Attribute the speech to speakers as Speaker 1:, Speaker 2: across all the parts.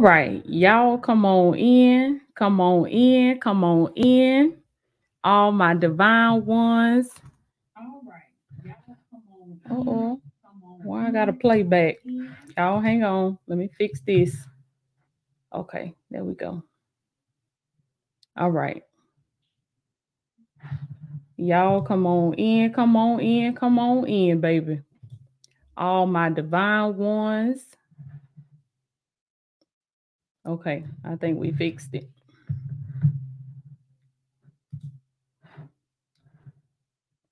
Speaker 1: Right, y'all come on in, come on in, come on in. All my divine ones. All right, y'all come on. Uh-oh. Why I gotta play back? Y'all hang on. Let me fix this. Okay, there we go. All right. Y'all come on in, come on in, come on in, baby. All my divine ones. Okay, I think we fixed it.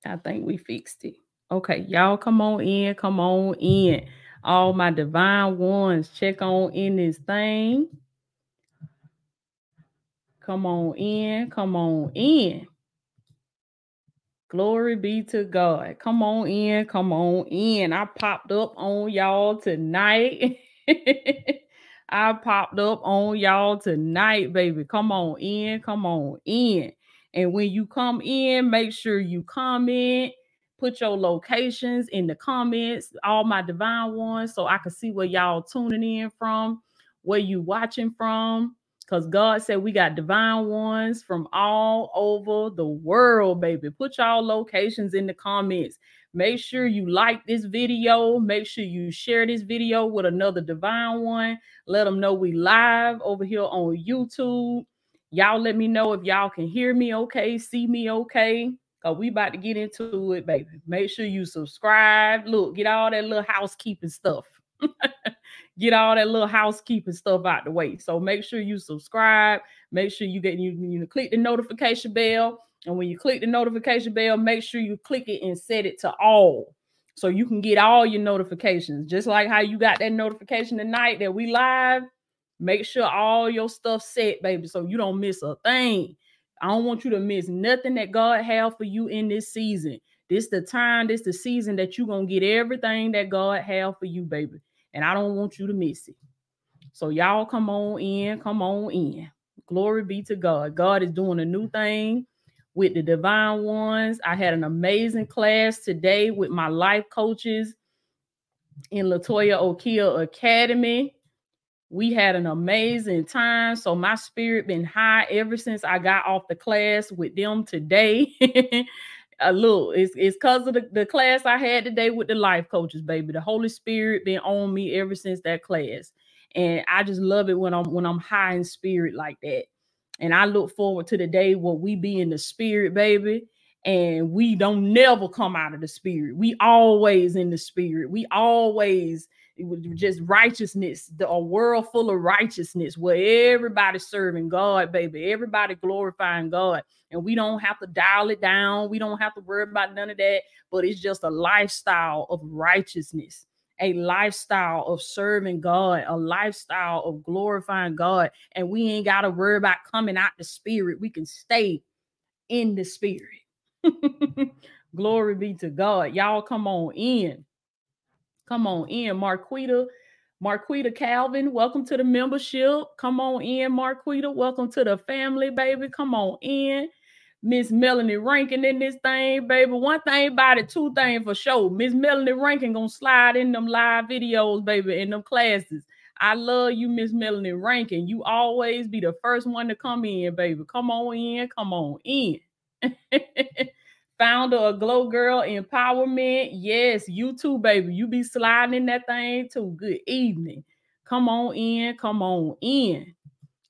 Speaker 1: I think we fixed it. Okay, y'all come on in, come on in. All my divine ones, check on in this thing. Come on in, come on in. Glory be to God. Come on in, come on in. I popped up on y'all tonight. I popped up on y'all tonight, baby. Come on in, come on in. And when you come in, make sure you comment, put your locations in the comments, all my divine ones, so I can see where y'all tuning in from, where you watching from. Because God said we got divine ones from all over the world, baby. Put y'all locations in the comments. Make sure you like this video. Make sure you share this video with another divine one. Let them know we live over here on YouTube. Y'all let me know if y'all can hear me okay, see me okay. Cause we about to get into it, baby. Make sure you subscribe. Look, get all that little housekeeping stuff. get all that little housekeeping stuff out the way. So make sure you subscribe. Make sure you get you, you click the notification bell. And when you click the notification bell, make sure you click it and set it to all. So you can get all your notifications. Just like how you got that notification tonight that we live. Make sure all your stuff set, baby, so you don't miss a thing. I don't want you to miss nothing that God have for you in this season. This the time, this the season that you're gonna get everything that God have for you, baby and I don't want you to miss it. So y'all come on in, come on in. Glory be to God. God is doing a new thing with the divine ones. I had an amazing class today with my life coaches in Latoya Okeia Academy. We had an amazing time. So my spirit been high ever since I got off the class with them today. a little. It's it's because of the, the class I had today with the life coaches, baby. The Holy Spirit been on me ever since that class. And I just love it when I'm when I'm high in spirit like that. And I look forward to the day where we be in the spirit, baby. And we don't never come out of the spirit. We always in the spirit. We always just righteousness, the, a world full of righteousness where everybody's serving God, baby, everybody glorifying God, and we don't have to dial it down. We don't have to worry about none of that, but it's just a lifestyle of righteousness, a lifestyle of serving God, a lifestyle of glorifying God, and we ain't got to worry about coming out the spirit. We can stay in the spirit. Glory be to God. Y'all come on in. Come on in, Marquita. Marquita Calvin, welcome to the membership. Come on in, Marquita. Welcome to the family, baby. Come on in. Miss Melanie Rankin in this thing, baby. One thing about it, two things for sure. Miss Melanie Rankin gonna slide in them live videos, baby, in them classes. I love you, Miss Melanie Rankin. You always be the first one to come in, baby. Come on in, come on in. founder of Glow Girl Empowerment. Yes, you too, baby. You be sliding in that thing too. Good evening. Come on in. Come on in.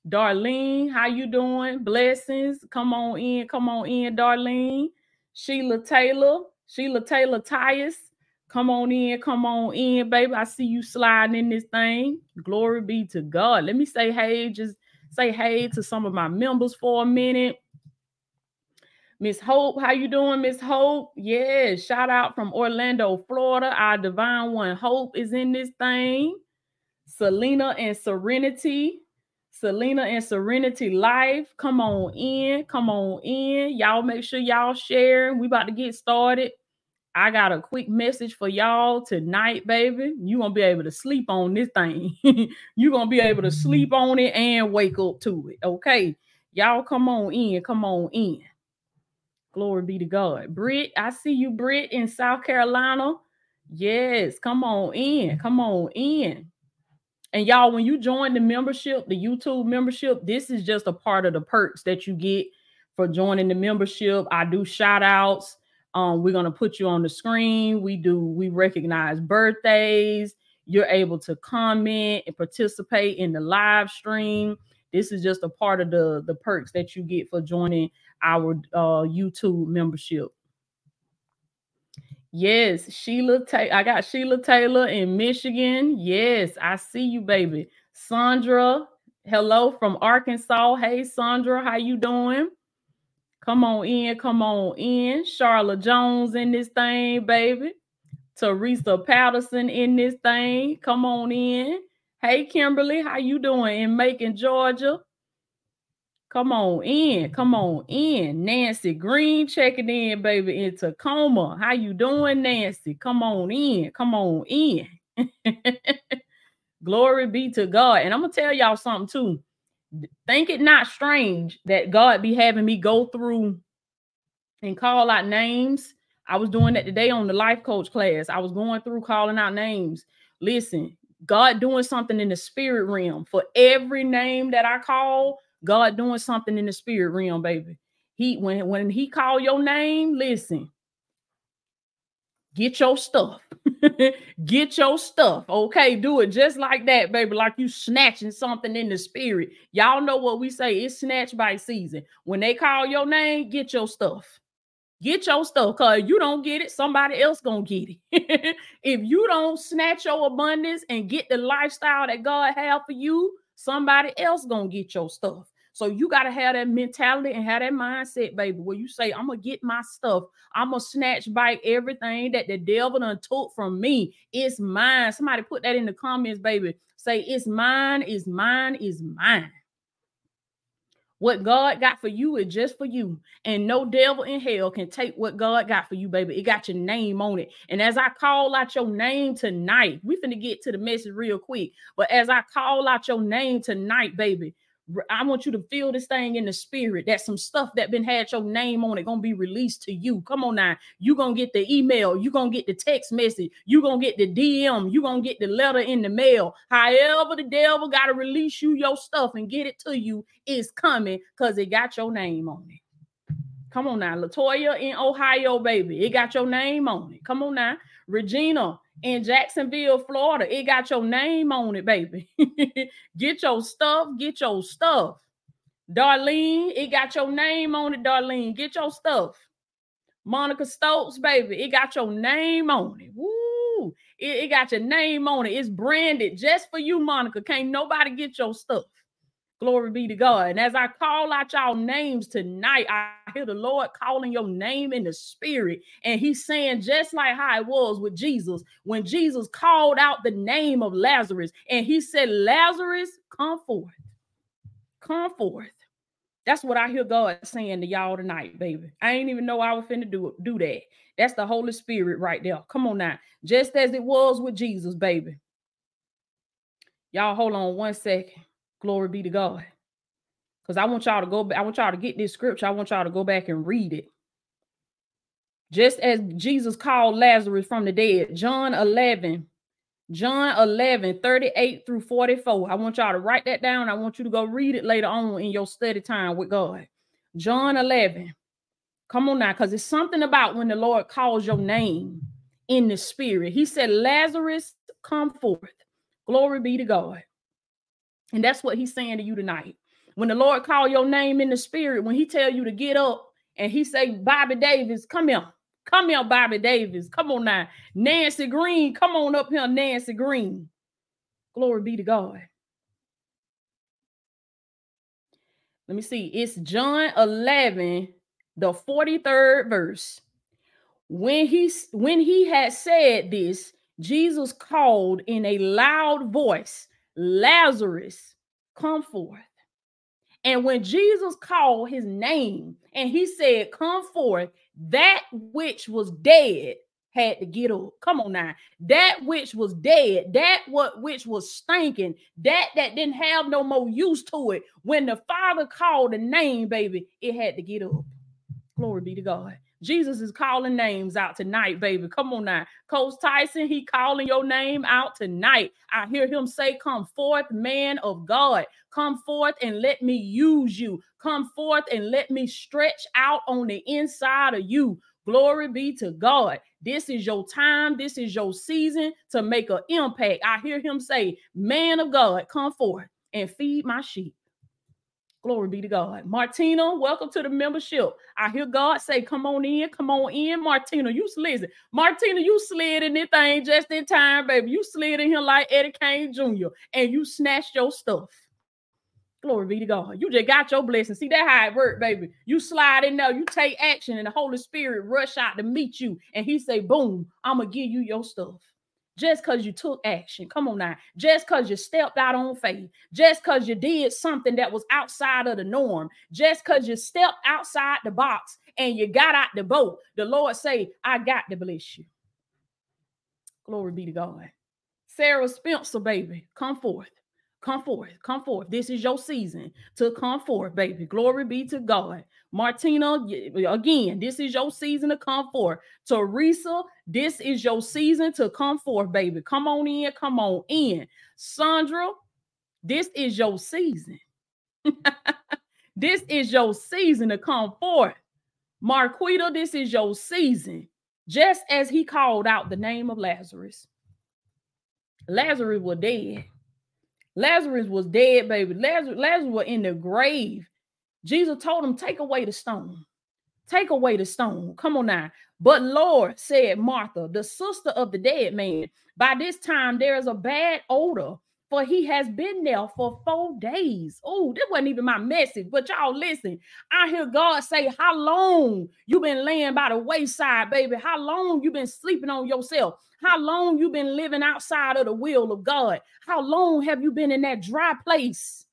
Speaker 1: Darlene, how you doing? Blessings. Come on in. Come on in, Darlene. Sheila Taylor. Sheila Taylor Tyus. Come on in. Come on in, baby. I see you sliding in this thing. Glory be to God. Let me say hey. Just say hey to some of my members for a minute. Miss Hope, how you doing, Miss Hope? Yeah, shout out from Orlando, Florida. Our divine one Hope is in this thing. Selena and Serenity. Selena and Serenity Life. Come on in. Come on in. Y'all make sure y'all share. We about to get started. I got a quick message for y'all tonight, baby. You gonna be able to sleep on this thing. you gonna be able to sleep on it and wake up to it. Okay. Y'all come on in. Come on in. Glory be to God. Britt, I see you, Britt, in South Carolina. Yes, come on in. Come on in. And y'all, when you join the membership, the YouTube membership, this is just a part of the perks that you get for joining the membership. I do shout outs. Um, we're gonna put you on the screen. We do, we recognize birthdays. You're able to comment and participate in the live stream. This is just a part of the, the perks that you get for joining our uh, YouTube membership. Yes, Sheila Taylor. I got Sheila Taylor in Michigan. Yes, I see you, baby. Sandra, hello from Arkansas. Hey, Sandra, how you doing? Come on in, come on in. Charlotte Jones in this thing, baby. Teresa Patterson in this thing. Come on in. Hey, Kimberly, how you doing in Macon, Georgia? Come on in. Come on in. Nancy Green checking in, baby, in Tacoma. How you doing, Nancy? Come on in. Come on in. Glory be to God. And I'm to tell y'all something too. Think it not strange that God be having me go through and call out names. I was doing that today on the life coach class. I was going through calling out names. Listen, God doing something in the spirit realm for every name that I call God doing something in the spirit realm, baby. He when when he call your name, listen. Get your stuff. Get your stuff. Okay, do it just like that, baby. Like you snatching something in the spirit. Y'all know what we say. It's snatch by season. When they call your name, get your stuff. Get your stuff, cause you don't get it, somebody else gonna get it. if you don't snatch your abundance and get the lifestyle that God have for you, somebody else gonna get your stuff. So you got to have that mentality and have that mindset, baby, where you say, I'm gonna get my stuff. I'm gonna snatch back everything that the devil done took from me. It's mine. Somebody put that in the comments, baby. Say, it's mine, is mine, is mine. What God got for you is just for you. And no devil in hell can take what God got for you, baby. It got your name on it. And as I call out your name tonight, we finna get to the message real quick. But as I call out your name tonight, baby, I want you to feel this thing in the spirit that some stuff that been had your name on it gonna be released to you. Come on now, you gonna get the email, you gonna get the text message, you gonna get the DM, you gonna get the letter in the mail. However, the devil gotta release you your stuff and get it to you is coming because it got your name on it. Come on now, Latoya in Ohio, baby, it got your name on it. Come on now, Regina in Jacksonville, Florida. It got your name on it, baby. get your stuff, get your stuff. Darlene, it got your name on it, Darlene. Get your stuff. Monica Stokes, baby, it got your name on it. Woo! It, it got your name on it. It's branded just for you, Monica. Can't nobody get your stuff. Glory be to God. And as I call out y'all names tonight, I hear the Lord calling your name in the spirit. And he's saying, just like how it was with Jesus, when Jesus called out the name of Lazarus and he said, Lazarus, come forth. Come forth. That's what I hear God saying to y'all tonight, baby. I ain't even know I was finna do, do that. That's the Holy Spirit right there. Come on now. Just as it was with Jesus, baby. Y'all hold on one second. Glory be to God. Because I want y'all to go back. I want y'all to get this scripture. I want y'all to go back and read it. Just as Jesus called Lazarus from the dead, John 11, John 11, 38 through 44. I want y'all to write that down. I want you to go read it later on in your study time with God. John 11. Come on now, because it's something about when the Lord calls your name in the spirit. He said, Lazarus, come forth. Glory be to God. And that's what he's saying to you tonight. When the Lord call your name in the spirit, when he tell you to get up and he say, Bobby Davis, come here. Come here, Bobby Davis. Come on now. Nancy Green, come on up here, Nancy Green. Glory be to God. Let me see. It's John 11, the 43rd verse. When he when he had said this, Jesus called in a loud voice Lazarus, come forth. And when Jesus called his name and he said, Come forth, that which was dead had to get up. Come on now. That which was dead, that what which was stinking, that that didn't have no more use to it. When the Father called the name, baby, it had to get up. Glory be to God. Jesus is calling names out tonight, baby. Come on now. Coach Tyson, he calling your name out tonight. I hear him say, Come forth, man of God. Come forth and let me use you. Come forth and let me stretch out on the inside of you. Glory be to God. This is your time. This is your season to make an impact. I hear him say, Man of God, come forth and feed my sheep. Glory be to God. Martina, welcome to the membership. I hear God say, Come on in, come on in. Martina, you listen. Martina, you slid in this thing just in time, baby. You slid in here like Eddie Kane Jr. and you snatched your stuff. Glory be to God. You just got your blessing. See that how it work, baby. You slide in there, you take action, and the Holy Spirit rush out to meet you, and He say, "Boom, I'm gonna give you your stuff." Just because you took action, come on now. Just because you stepped out on faith, just because you did something that was outside of the norm, just because you stepped outside the box and you got out the boat, the Lord say, "I got to bless you." Glory be to God. Sarah Spencer, baby, come forth. Come forth, come forth. This is your season to come forth, baby. Glory be to God. Martina, again, this is your season to come forth. Teresa, this is your season to come forth, baby. Come on in, come on in. Sandra, this is your season. this is your season to come forth. Marquita, this is your season. Just as he called out the name of Lazarus. Lazarus was dead Lazarus was dead, baby. Lazarus, Lazarus was in the grave. Jesus told him, Take away the stone. Take away the stone. Come on now. But Lord, said Martha, the sister of the dead man, by this time there is a bad odor, for he has been there for four days. Oh, this wasn't even my message, but y'all listen. I hear God say, How long you been laying by the wayside, baby? How long you been sleeping on yourself? How long you been living outside of the will of God? How long have you been in that dry place?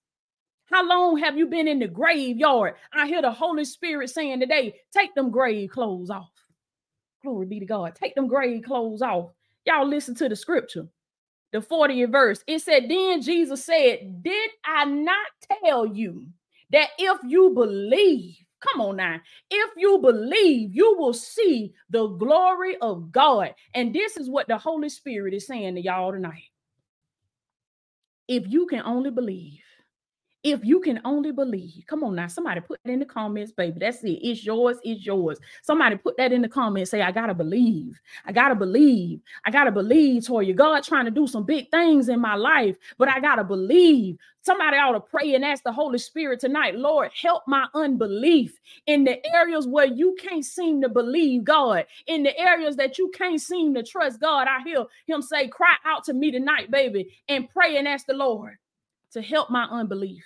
Speaker 1: How long have you been in the graveyard? I hear the Holy Spirit saying today, take them grave clothes off. Glory be to God. Take them grave clothes off. Y'all listen to the scripture, the 40th verse. It said, Then Jesus said, Did I not tell you that if you believe, Come on now. If you believe, you will see the glory of God. And this is what the Holy Spirit is saying to y'all tonight. If you can only believe, if you can only believe. Come on now, somebody put that in the comments, baby. That's it. It's yours. It's yours. Somebody put that in the comments. Say, I gotta believe. I gotta believe. I gotta believe, Toya. God trying to do some big things in my life, but I gotta believe. Somebody ought to pray and ask the Holy Spirit tonight, Lord, help my unbelief in the areas where you can't seem to believe God, in the areas that you can't seem to trust God. I hear Him say, Cry out to me tonight, baby, and pray and ask the Lord to help my unbelief.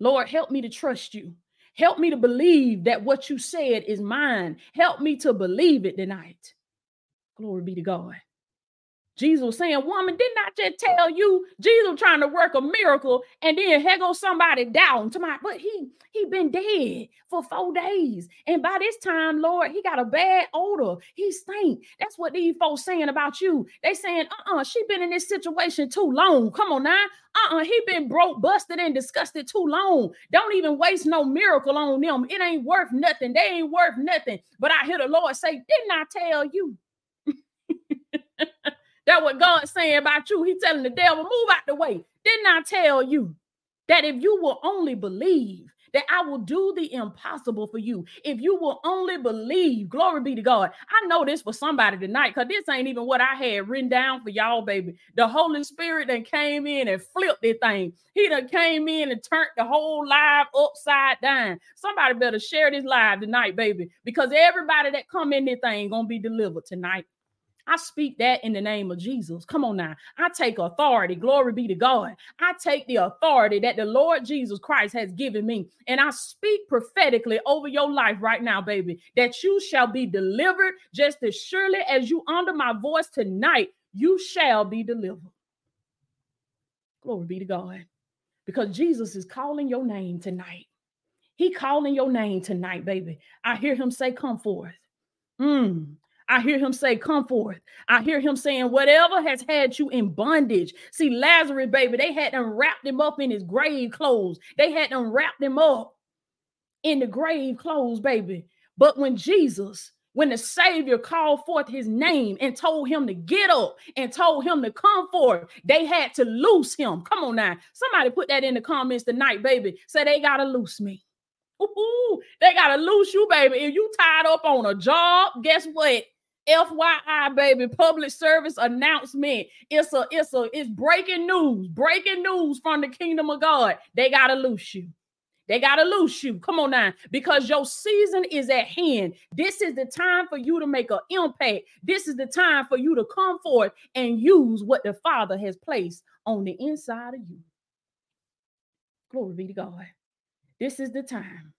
Speaker 1: Lord, help me to trust you. Help me to believe that what you said is mine. Help me to believe it tonight. Glory be to God. Jesus was saying, Woman, didn't I just tell you? Jesus trying to work a miracle, and then here goes somebody down to my, but he he been dead for four days. And by this time, Lord, he got a bad odor. He stink. That's what these folks saying about you. They saying, uh-uh, she been in this situation too long. Come on now. Uh-uh, he been broke, busted, and disgusted too long. Don't even waste no miracle on them. It ain't worth nothing. They ain't worth nothing. But I hear the Lord say, Didn't I tell you? That what God's saying about you. He telling the devil, move out the way. Didn't I tell you that if you will only believe, that I will do the impossible for you. If you will only believe, glory be to God. I know this for somebody tonight because this ain't even what I had written down for y'all, baby. The Holy Spirit that came in and flipped this thing. He done came in and turned the whole live upside down. Somebody better share this live tonight, baby, because everybody that come in this thing gonna be delivered tonight. I speak that in the name of Jesus. Come on now. I take authority. Glory be to God. I take the authority that the Lord Jesus Christ has given me. And I speak prophetically over your life right now, baby, that you shall be delivered just as surely as you under my voice tonight. You shall be delivered. Glory be to God. Because Jesus is calling your name tonight. He calling your name tonight, baby. I hear him say, Come forth. Mm. I hear him say, Come forth. I hear him saying, Whatever has had you in bondage. See, Lazarus, baby, they had them wrapped him up in his grave clothes. They had them wrapped him up in the grave clothes, baby. But when Jesus, when the Savior called forth his name and told him to get up and told him to come forth, they had to loose him. Come on now. Somebody put that in the comments tonight, baby. Say they got to loose me. Ooh, they got to loose you, baby. If you tied up on a job, guess what? FYI, baby, public service announcement. It's a, it's a, it's breaking news, breaking news from the kingdom of God. They gotta loose you. They gotta loose you. Come on now, because your season is at hand. This is the time for you to make an impact. This is the time for you to come forth and use what the Father has placed on the inside of you. Glory be to God. This is the time.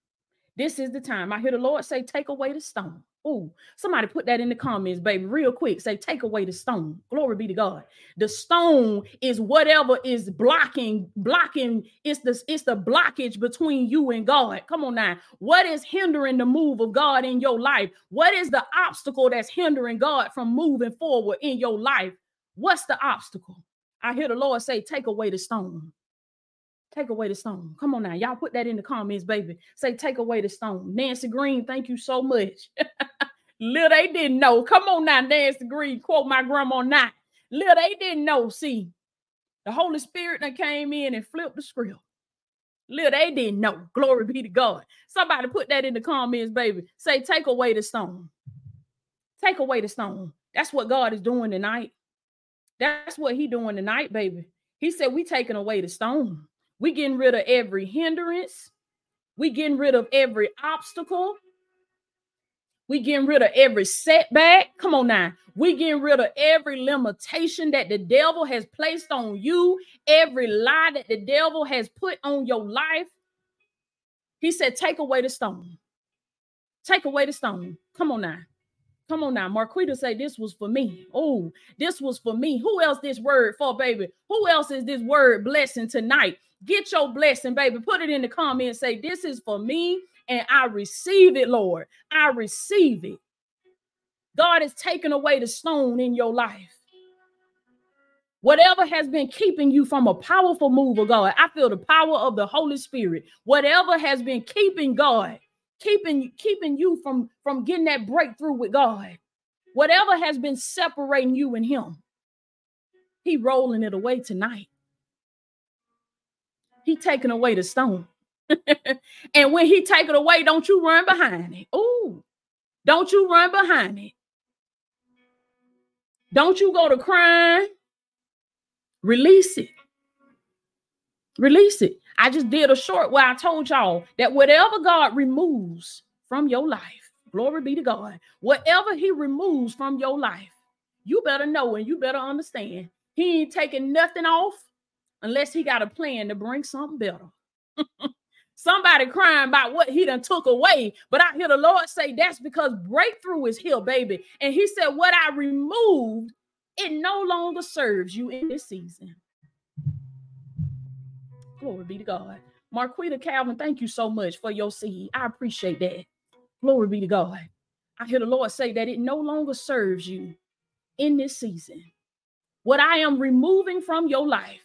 Speaker 1: This is the time. I hear the Lord say, Take away the stone. Oh, somebody put that in the comments, baby, real quick. Say, take away the stone. Glory be to God. The stone is whatever is blocking, blocking. It's the it's the blockage between you and God. Come on now. What is hindering the move of God in your life? What is the obstacle that's hindering God from moving forward in your life? What's the obstacle? I hear the Lord say, take away the stone. Take away the stone. Come on now. Y'all put that in the comments, baby. Say, take away the stone. Nancy Green, thank you so much. Little they didn't know. Come on now, Nancy Green. Quote my grandma now. Little they didn't know. See, the Holy Spirit that came in and flipped the script. Little they didn't know. Glory be to God. Somebody put that in the comments, baby. Say, take away the stone. Take away the stone. That's what God is doing tonight. That's what He doing tonight, baby. He said, We taking away the stone. We getting rid of every hindrance. We getting rid of every obstacle. We getting rid of every setback. Come on now. We getting rid of every limitation that the devil has placed on you, every lie that the devil has put on your life. He said, take away the stone. Take away the stone. Come on now. Come on now. Marquita say this was for me. Oh, this was for me. Who else this word for, baby? Who else is this word blessing tonight? Get your blessing, baby. Put it in the comments. Say, This is for me, and I receive it, Lord. I receive it. God is taking away the stone in your life. Whatever has been keeping you from a powerful move of God, I feel the power of the Holy Spirit. Whatever has been keeping God, keeping keeping you from from getting that breakthrough with God, whatever has been separating you and Him, He rolling it away tonight. He taking away the stone. and when he take it away, don't you run behind it. Oh, don't you run behind it. Don't you go to crying. Release it. Release it. I just did a short where I told y'all that whatever God removes from your life, glory be to God, whatever He removes from your life, you better know and you better understand. He ain't taking nothing off unless he got a plan to bring something better. Somebody crying about what he done took away, but I hear the Lord say that's because breakthrough is here, baby. And he said, What I removed, it no longer serves you in this season. Glory be to God. Marquita Calvin, thank you so much for your seed. I appreciate that. Glory be to God. I hear the Lord say that it no longer serves you in this season. What I am removing from your life,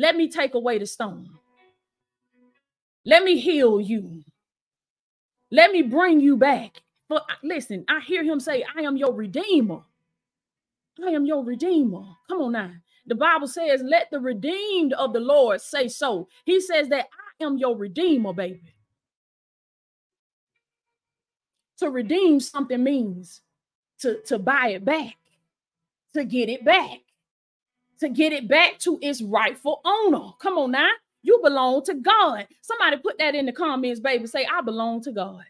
Speaker 1: let me take away the stone. Let me heal you. Let me bring you back. But listen, I hear him say, I am your redeemer. I am your redeemer. Come on now. The Bible says, let the redeemed of the Lord say so. He says that I am your redeemer, baby. To redeem something means to, to buy it back, to get it back to get it back to its rightful owner. Come on now. You belong to God. Somebody put that in the comments, baby. Say, I belong to God.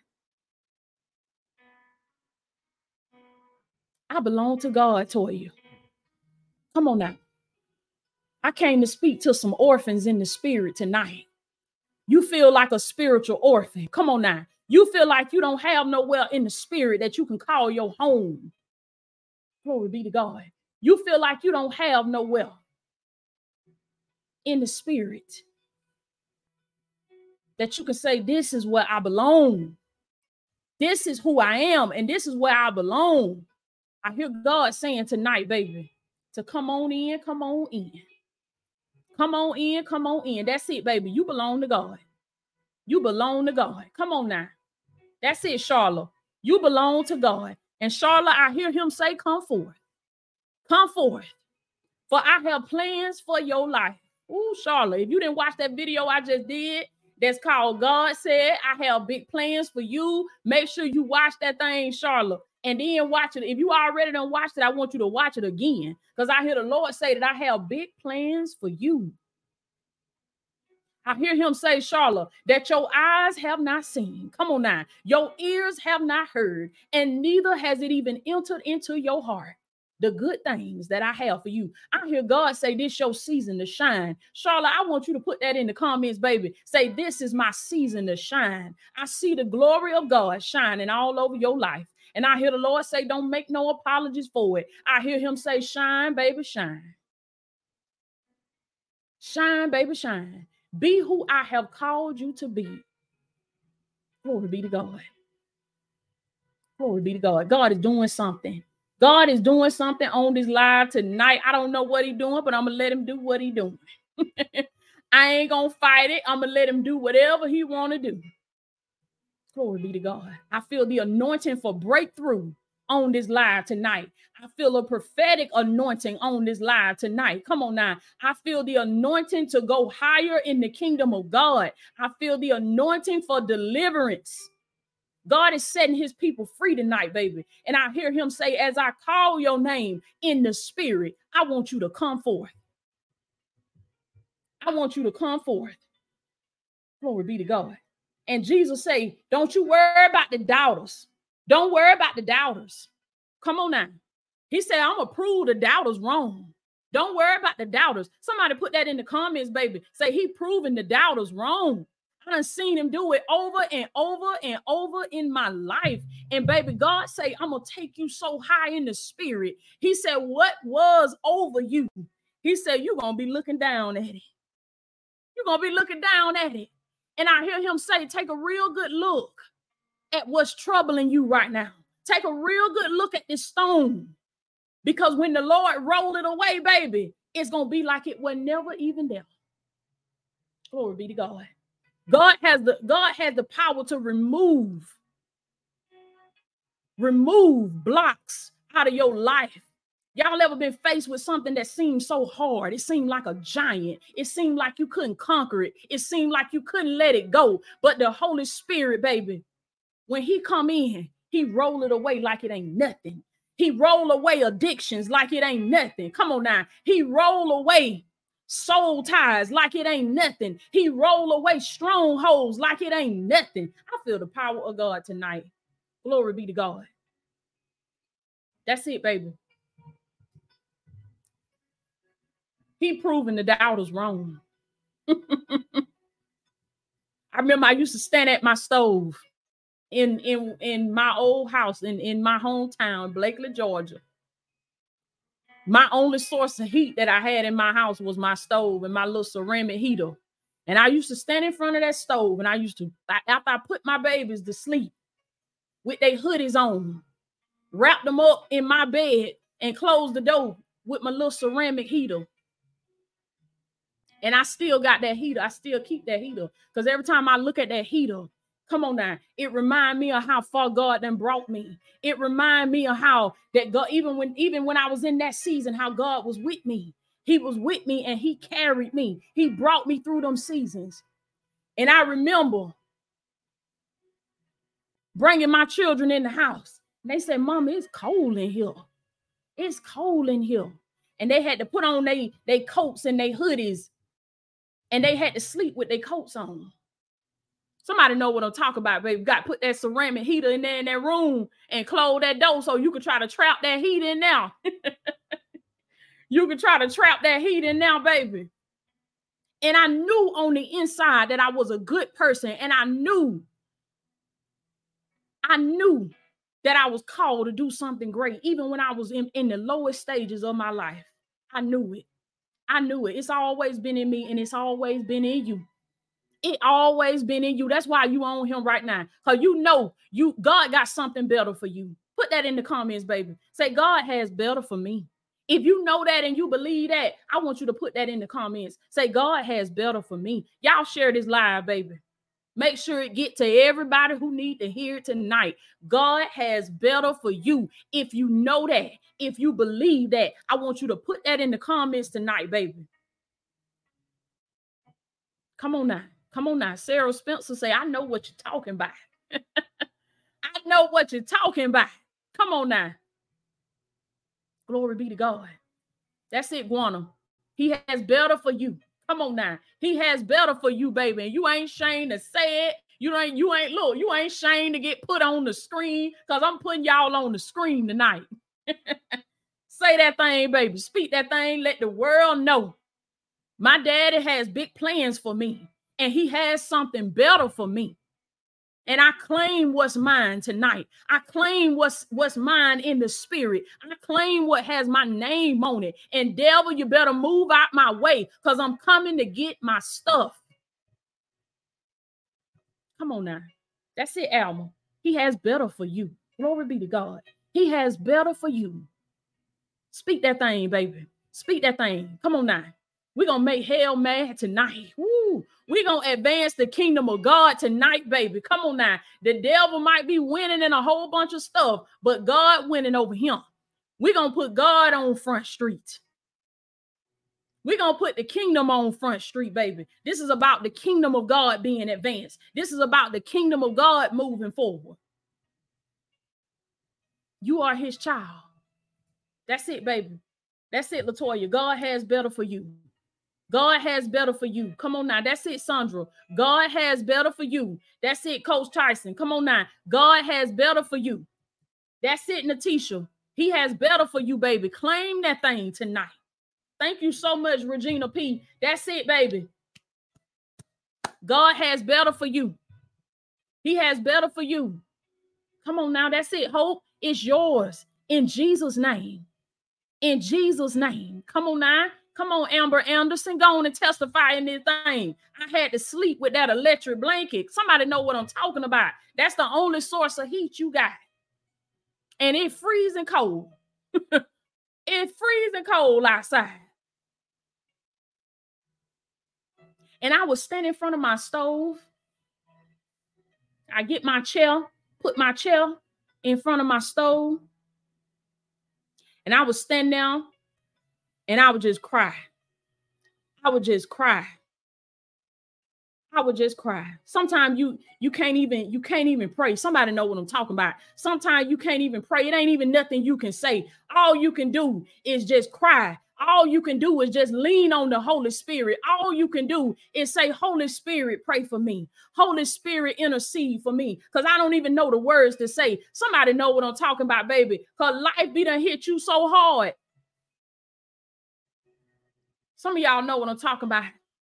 Speaker 1: I belong to God, Toya. Come on now. I came to speak to some orphans in the spirit tonight. You feel like a spiritual orphan. Come on now. You feel like you don't have nowhere in the spirit that you can call your home. Glory be to God. You feel like you don't have no wealth in the spirit. That you can say, This is where I belong. This is who I am, and this is where I belong. I hear God saying tonight, baby, to come on in, come on in. Come on in, come on in. That's it, baby. You belong to God. You belong to God. Come on now. That's it, Charlotte. You belong to God. And Charlotte, I hear him say, Come forth. Come forth. For I have plans for your life. Ooh, Charlotte, if you didn't watch that video I just did, that's called God Said, I have big plans for you. Make sure you watch that thing, Charlotte, and then watch it. If you already done watched it, I want you to watch it again because I hear the Lord say that I have big plans for you. I hear him say, Charlotte, that your eyes have not seen. Come on now. Your ears have not heard, and neither has it even entered into your heart. The good things that I have for you. I hear God say, This your season to shine. Charlotte, I want you to put that in the comments, baby. Say, This is my season to shine. I see the glory of God shining all over your life. And I hear the Lord say, Don't make no apologies for it. I hear him say, Shine, baby, shine. Shine, baby, shine. Be who I have called you to be. Glory be to God. Glory be to God. God is doing something. God is doing something on this live tonight. I don't know what he's doing, but I'm gonna let him do what he's doing. I ain't gonna fight it. I'm gonna let him do whatever he want to do. Glory be to God. I feel the anointing for breakthrough on this live tonight. I feel a prophetic anointing on this live tonight. Come on now. I feel the anointing to go higher in the kingdom of God. I feel the anointing for deliverance. God is setting his people free tonight, baby. And I hear him say, As I call your name in the spirit, I want you to come forth. I want you to come forth. Glory be to God. And Jesus say, Don't you worry about the doubters. Don't worry about the doubters. Come on now. He said, I'm gonna prove the doubters wrong. Don't worry about the doubters. Somebody put that in the comments, baby. Say he proving the doubters wrong. Done seen him do it over and over and over in my life. And baby, God say, I'm gonna take you so high in the spirit. He said, What was over you? He said, You're gonna be looking down at it. You're gonna be looking down at it. And I hear him say, Take a real good look at what's troubling you right now. Take a real good look at this stone. Because when the Lord roll it away, baby, it's to be like it was never even there. Glory be to God. God has the God has the power to remove remove blocks out of your life. Y'all ever been faced with something that seemed so hard? It seemed like a giant. It seemed like you couldn't conquer it. It seemed like you couldn't let it go. But the Holy Spirit, baby, when he come in, he roll it away like it ain't nothing. He roll away addictions like it ain't nothing. Come on now. He roll away soul ties like it ain't nothing. He roll away strongholds like it ain't nothing. I feel the power of God tonight. Glory be to God. That's it, baby. He proving the doubters wrong. I remember I used to stand at my stove in in in my old house in in my hometown, Blakely, Georgia. My only source of heat that I had in my house was my stove and my little ceramic heater. And I used to stand in front of that stove and I used to, after I put my babies to sleep with their hoodies on, wrap them up in my bed and close the door with my little ceramic heater. And I still got that heater. I still keep that heater because every time I look at that heater, Come on now. It remind me of how far God then brought me. It remind me of how that God, even when even when I was in that season, how God was with me. He was with me and he carried me. He brought me through them seasons. And I remember bringing my children in the house. They said, Mama, it's cold in here. It's cold in here. And they had to put on their they coats and their hoodies. And they had to sleep with their coats on. Somebody know what I'm talking about, baby. Got put that ceramic heater in there in that room and close that door so you can try to trap that heat in now. you can try to trap that heat in now, baby. And I knew on the inside that I was a good person, and I knew, I knew that I was called to do something great, even when I was in, in the lowest stages of my life. I knew it. I knew it. It's always been in me, and it's always been in you. It always been in you. That's why you own him right now. Because you know you God got something better for you. Put that in the comments, baby. Say, God has better for me. If you know that and you believe that, I want you to put that in the comments. Say, God has better for me. Y'all share this live, baby. Make sure it get to everybody who need to hear it tonight. God has better for you. If you know that, if you believe that, I want you to put that in the comments tonight, baby. Come on now. Come on now. Sarah Spencer say, I know what you're talking about. I know what you're talking about. Come on now. Glory be to God. That's it, Guana. He has better for you. Come on now. He has better for you, baby. And you ain't ashamed to say it. You ain't, you ain't, look, you ain't ashamed to get put on the screen because I'm putting y'all on the screen tonight. say that thing, baby. Speak that thing. Let the world know. My daddy has big plans for me, and he has something better for me and I claim what's mine tonight. I claim what's what's mine in the spirit. I claim what has my name on it. And devil, you better move out my way because I'm coming to get my stuff. Come on now. That's it, Alma. He has better for you. Glory be to God. He has better for you. Speak that thing, baby. Speak that thing. Come on now. We're gonna make hell mad tonight. Woo. We're gonna advance the kingdom of God tonight, baby. Come on now. The devil might be winning in a whole bunch of stuff, but God winning over him. We're gonna put God on front street. We're gonna put the kingdom on front street, baby. This is about the kingdom of God being advanced. This is about the kingdom of God moving forward. You are his child. That's it, baby. That's it, Latoya. God has better for you. God has better for you. Come on now. That's it, Sandra. God has better for you. That's it, Coach Tyson. Come on now. God has better for you. That's it, Natisha. He has better for you, baby. Claim that thing tonight. Thank you so much, Regina P. That's it, baby. God has better for you. He has better for you. Come on now. That's it. Hope is yours in Jesus' name. In Jesus' name. Come on now. Come on, Amber Anderson, go on and testify in this thing. I had to sleep with that electric blanket. Somebody know what I'm talking about. That's the only source of heat you got. And it freezing cold. it's freezing cold outside. And I was standing in front of my stove. I get my chair, put my chair in front of my stove. And I was standing there and I would just cry. I would just cry. I would just cry. Sometimes you you can't even you can't even pray. Somebody know what I'm talking about. Sometimes you can't even pray. It ain't even nothing you can say. All you can do is just cry. All you can do is just lean on the Holy Spirit. All you can do is say, Holy Spirit, pray for me. Holy Spirit, intercede for me. Because I don't even know the words to say. Somebody know what I'm talking about, baby. Because life be done hit you so hard. Some of y'all know what I'm talking about.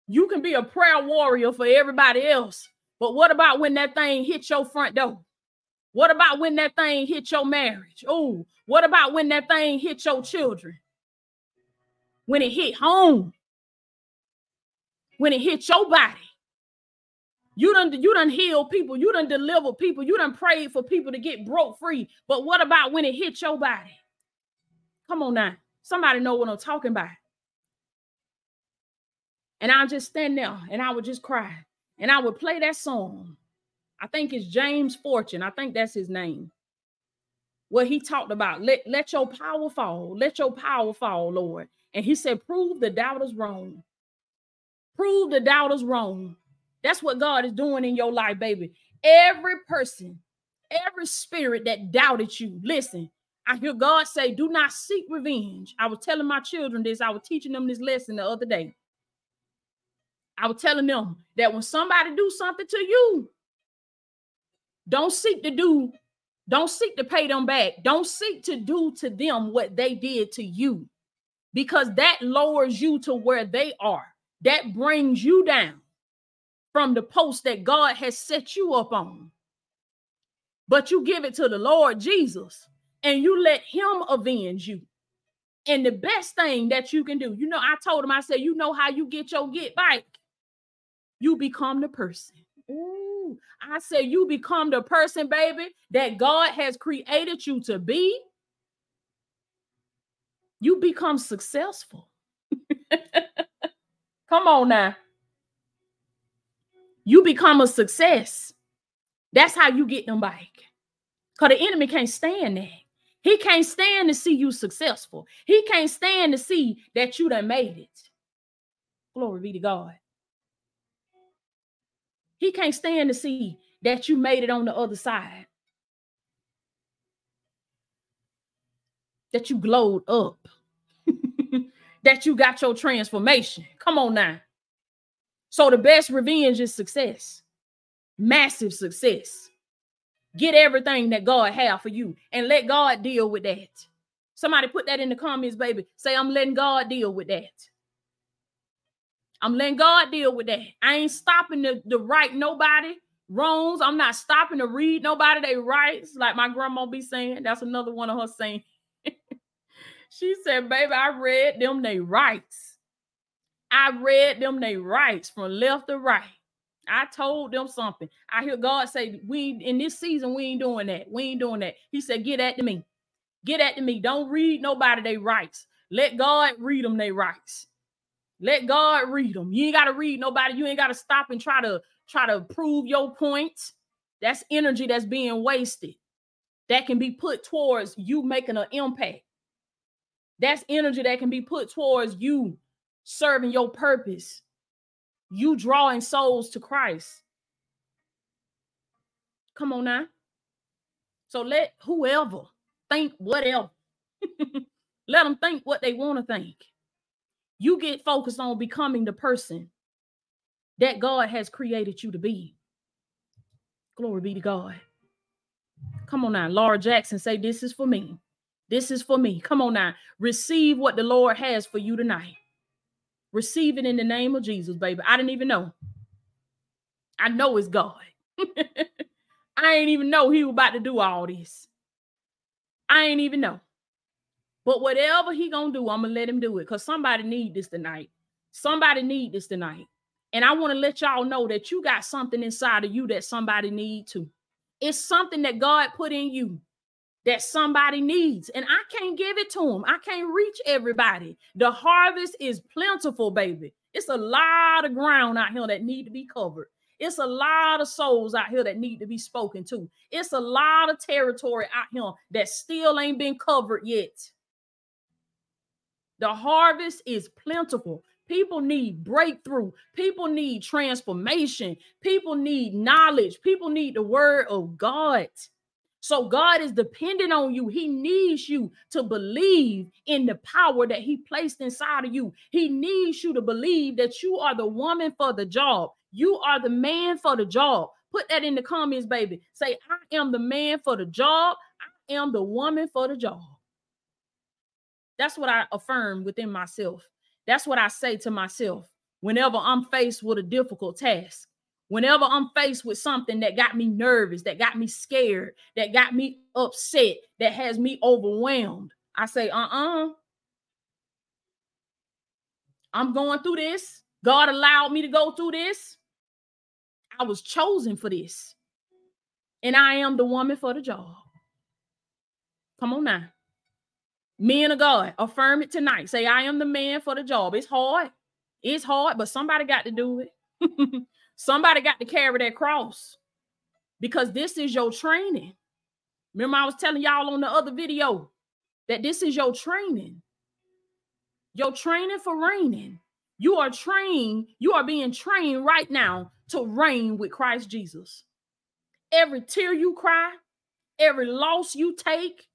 Speaker 1: You can be a prayer warrior for everybody else, but what about when that thing hits your front door? What about when that thing hit your marriage? Oh, what about when that thing hit your children? When it hit home? When it hit your body? You done you done heal people, you done deliver people, you done prayed for people to get broke free. But what about when it hit your body? Come on now. Somebody know what I'm talking about. And I'll just stand there and I would just cry. And I would play that song. I think it's James Fortune. I think that's his name. What he talked about. Let, let your power fall. Let your power fall, Lord. And he said, prove the doubters wrong. Prove the doubters wrong. That's what God is doing in your life, baby. Every person, every spirit that doubted you, listen, I hear God say, do not seek revenge. I was telling my children this, I was teaching them this lesson the other day. I was telling them that when somebody do something to you, don't seek to do, don't seek to pay them back. Don't seek to do to them what they did to you, because that lowers you to where they are. That brings you down from the post that God has set you up on. But you give it to the Lord Jesus and you let him avenge you. And the best thing that you can do, you know, I told him, I said, you know how you get your get back you become the person. Ooh, I say you become the person, baby, that God has created you to be. You become successful. Come on now. You become a success. That's how you get them back. Because the enemy can't stand that. He can't stand to see you successful. He can't stand to see that you done made it. Glory be to God. He can't stand to see that you made it on the other side. That you glowed up. that you got your transformation. Come on now. So the best revenge is success. Massive success. Get everything that God have for you and let God deal with that. Somebody put that in the comments, baby. Say, I'm letting God deal with that. I'm letting God deal with that. I ain't stopping to, to right nobody wrongs. I'm not stopping to read nobody they rights, like my grandma be saying. That's another one of her saying. she said, baby, I read them they rights. I read them they rights from left to right. I told them something. I hear God say, We in this season, we ain't doing that. We ain't doing that. He said, Get at me. Get at me. Don't read nobody they rights. Let God read them they rights. Let God read them. You ain't got to read nobody. You ain't got to stop and try to try to prove your point. That's energy that's being wasted. That can be put towards you making an impact. That's energy that can be put towards you serving your purpose you drawing souls to Christ. Come on now. So let whoever think whatever. let them think what they want to think. You get focused on becoming the person that God has created you to be. Glory be to God. Come on now. Laura Jackson say, This is for me. This is for me. Come on now. Receive what the Lord has for you tonight. Receive it in the name of Jesus, baby. I didn't even know. I know it's God. I ain't even know he was about to do all this. I ain't even know. But whatever he gonna do, I'm gonna let him do it because somebody need this tonight. Somebody need this tonight. And I want to let y'all know that you got something inside of you that somebody need to. It's something that God put in you that somebody needs and I can't give it to them. I can't reach everybody. The harvest is plentiful, baby. It's a lot of ground out here that need to be covered. It's a lot of souls out here that need to be spoken to. It's a lot of territory out here that still ain't been covered yet. The harvest is plentiful. People need breakthrough. People need transformation. People need knowledge. People need the word of God. So God is dependent on you. He needs you to believe in the power that He placed inside of you. He needs you to believe that you are the woman for the job. You are the man for the job. Put that in the comments, baby. Say, I am the man for the job. I am the woman for the job. That's what I affirm within myself. That's what I say to myself whenever I'm faced with a difficult task. Whenever I'm faced with something that got me nervous, that got me scared, that got me upset, that has me overwhelmed, I say, uh uh-uh. uh. i am going through this. God allowed me to go through this. I was chosen for this. And I am the woman for the job. Come on now. Men of God, affirm it tonight. Say, I am the man for the job. It's hard. It's hard, but somebody got to do it. Somebody got to carry that cross because this is your training. Remember, I was telling y'all on the other video that this is your training. Your training for reigning. You are trained, you are being trained right now to reign with Christ Jesus. Every tear you cry, every loss you take,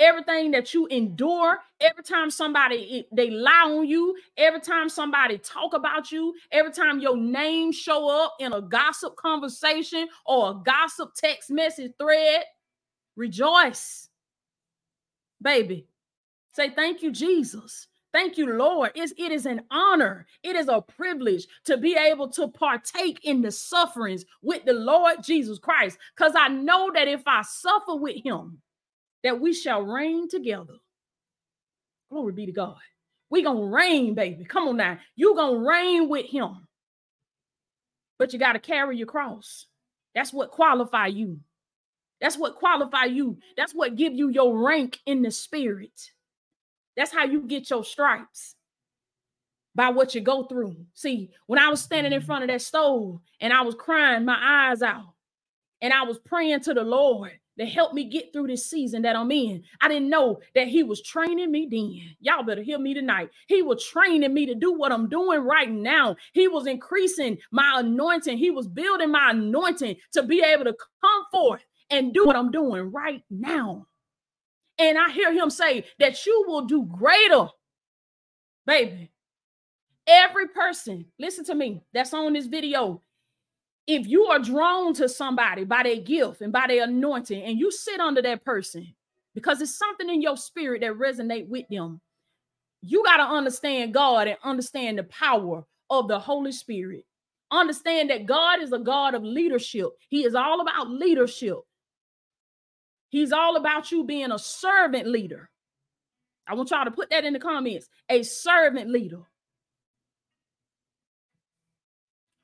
Speaker 1: everything that you endure every time somebody they lie on you every time somebody talk about you every time your name show up in a gossip conversation or a gossip text message thread rejoice baby say thank you jesus Thank you, Lord. It's, it is an honor. It is a privilege to be able to partake in the sufferings with the Lord Jesus Christ. Because I know that if I suffer with him, that we shall reign together. Glory be to God. We gonna reign, baby. Come on now. You gonna reign with him. But you got to carry your cross. That's what qualify you. That's what qualify you. That's what give you your rank in the spirit. That's how you get your stripes. by what you go through. See, when I was standing in front of that stove and I was crying my eyes out and I was praying to the Lord to help me get through this season that I'm in. I didn't know that He was training me then. Y'all better hear me tonight. He was training me to do what I'm doing right now. He was increasing my anointing, He was building my anointing to be able to come forth and do what I'm doing right now. And I hear Him say that you will do greater, baby. Every person, listen to me, that's on this video, if you are drawn to somebody by their gift and by their anointing and you sit under that person because it's something in your spirit that resonate with them you got to understand god and understand the power of the holy spirit. Understand that god is a god of leadership. He is all about leadership. He's all about you being a servant leader. I want y'all to put that in the comments a servant leader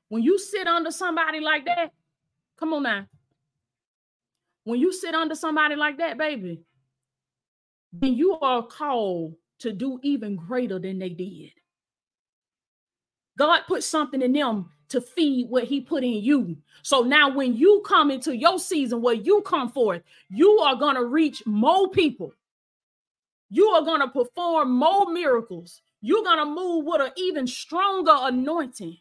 Speaker 1: When you sit under somebody like that, come on now. When you sit under somebody like that, baby, then you are called to do even greater than they did. God put something in them to feed what he put in you. So now when you come into your season where you come forth, you are going to reach more people. You are going to perform more miracles. You're going to move with an even stronger anointing.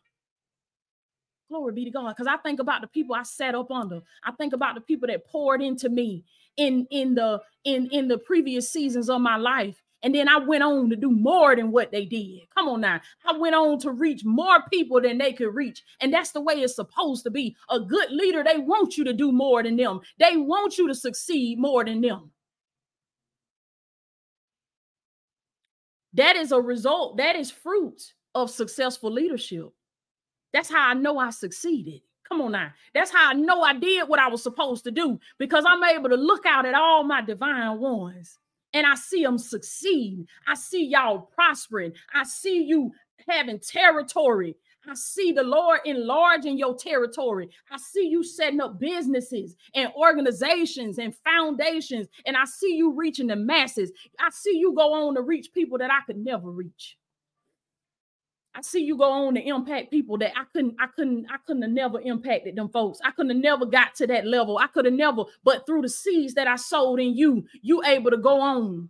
Speaker 1: Glory be to God. Because I think about the people I sat up under. I think about the people that poured into me in in the in in the previous seasons of my life. And then I went on to do more than what they did. Come on now. I went on to reach more people than they could reach. And that's the way it's supposed to be. A good leader, they want you to do more than them. They want you to succeed more than them. That is a result, that is fruit of successful leadership. That's how I know I succeeded. Come on now. That's how I know I did what I was supposed to do because I'm able to look out at all my divine ones and I see them succeed. I see y'all prospering. I see you having territory. I see the Lord enlarging your territory. I see you setting up businesses and organizations and foundations. And I see you reaching the masses. I see you go on to reach people that I could never reach. I see you go on to impact people that I couldn't, I couldn't, I couldn't have never impacted them folks. I couldn't have never got to that level. I could have never, but through the seeds that I sowed in you, you able to go on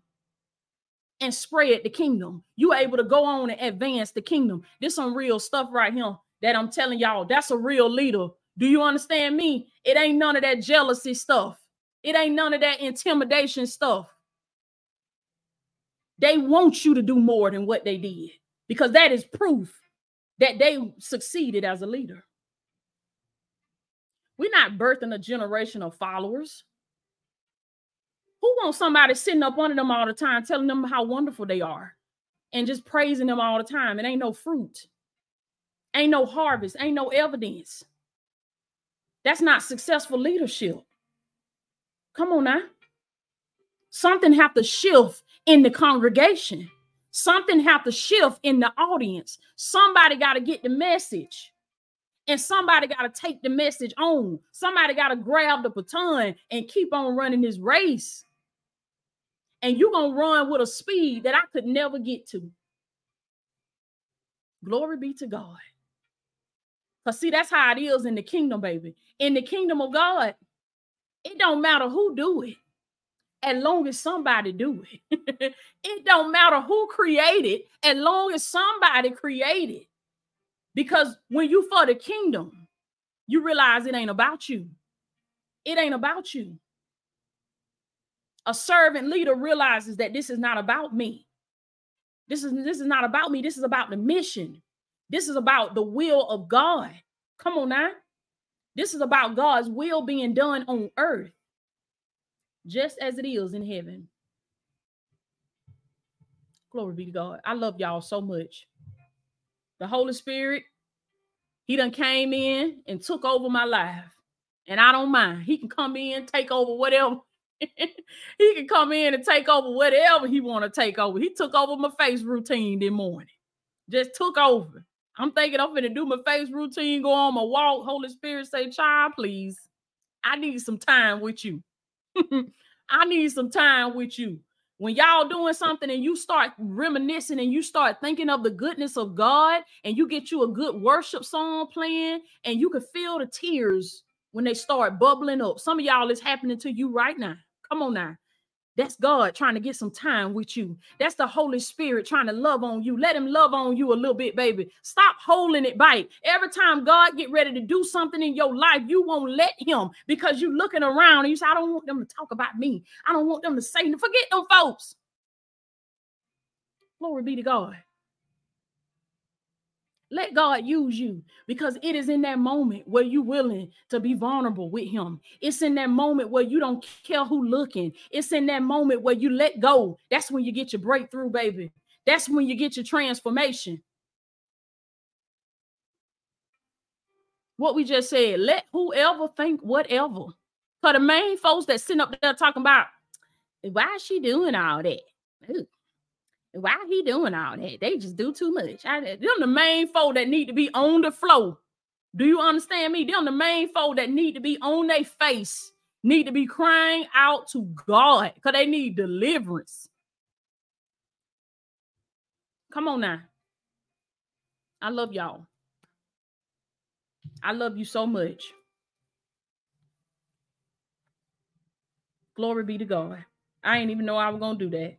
Speaker 1: and spread the kingdom. You able to go on and advance the kingdom. This some real stuff right here that I'm telling y'all. That's a real leader. Do you understand me? It ain't none of that jealousy stuff. It ain't none of that intimidation stuff. They want you to do more than what they did because that is proof that they succeeded as a leader. We're not birthing a generation of followers. Who wants somebody sitting up under them all the time, telling them how wonderful they are and just praising them all the time? It ain't no fruit, ain't no harvest, ain't no evidence. That's not successful leadership. Come on now. Something have to shift in the congregation. Something have to shift in the audience. Somebody got to get the message. And somebody got to take the message on. Somebody got to grab the baton and keep on running this race. And you're going to run with a speed that I could never get to. Glory be to God. Because see, that's how it is in the kingdom, baby. In the kingdom of God, it don't matter who do it as long as somebody do it. it don't matter who created, as long as somebody created. Because when you for the kingdom, you realize it ain't about you. It ain't about you. A servant leader realizes that this is not about me. This is this is not about me. This is about the mission. This is about the will of God. Come on now. This is about God's will being done on earth just as it is in heaven. Glory be to God. I love y'all so much. The Holy Spirit, He done came in and took over my life. And I don't mind. He can come in, take over whatever. he can come in and take over whatever he want to take over. He took over my face routine this morning. Just took over. I'm thinking I'm gonna do my face routine, go on my walk. Holy Spirit say, child, please. I need some time with you. I need some time with you. when y'all doing something and you start reminiscing and you start thinking of the goodness of God and you get you a good worship song playing and you can feel the tears when they start bubbling up. Some of y'all is happening to you right now. Come on now. That's God trying to get some time with you. That's the Holy Spirit trying to love on you. Let him love on you a little bit, baby. Stop holding it back. Every time God get ready to do something in your life, you won't let him because you looking around and you say, I don't want them to talk about me. I don't want them to say, forget them folks. Glory be to God. Let God use you because it is in that moment where you're willing to be vulnerable with Him. It's in that moment where you don't care who looking. It's in that moment where you let go. That's when you get your breakthrough, baby. That's when you get your transformation. What we just said, let whoever think whatever. For the main folks that sitting up there talking about, why is she doing all that? Ooh, why he doing all that? They just do too much. I, them the main folk that need to be on the floor. Do you understand me? Them the main folk that need to be on their face, need to be crying out to God because they need deliverance. Come on now. I love y'all. I love you so much. Glory be to God. I ain't even know I was gonna do that.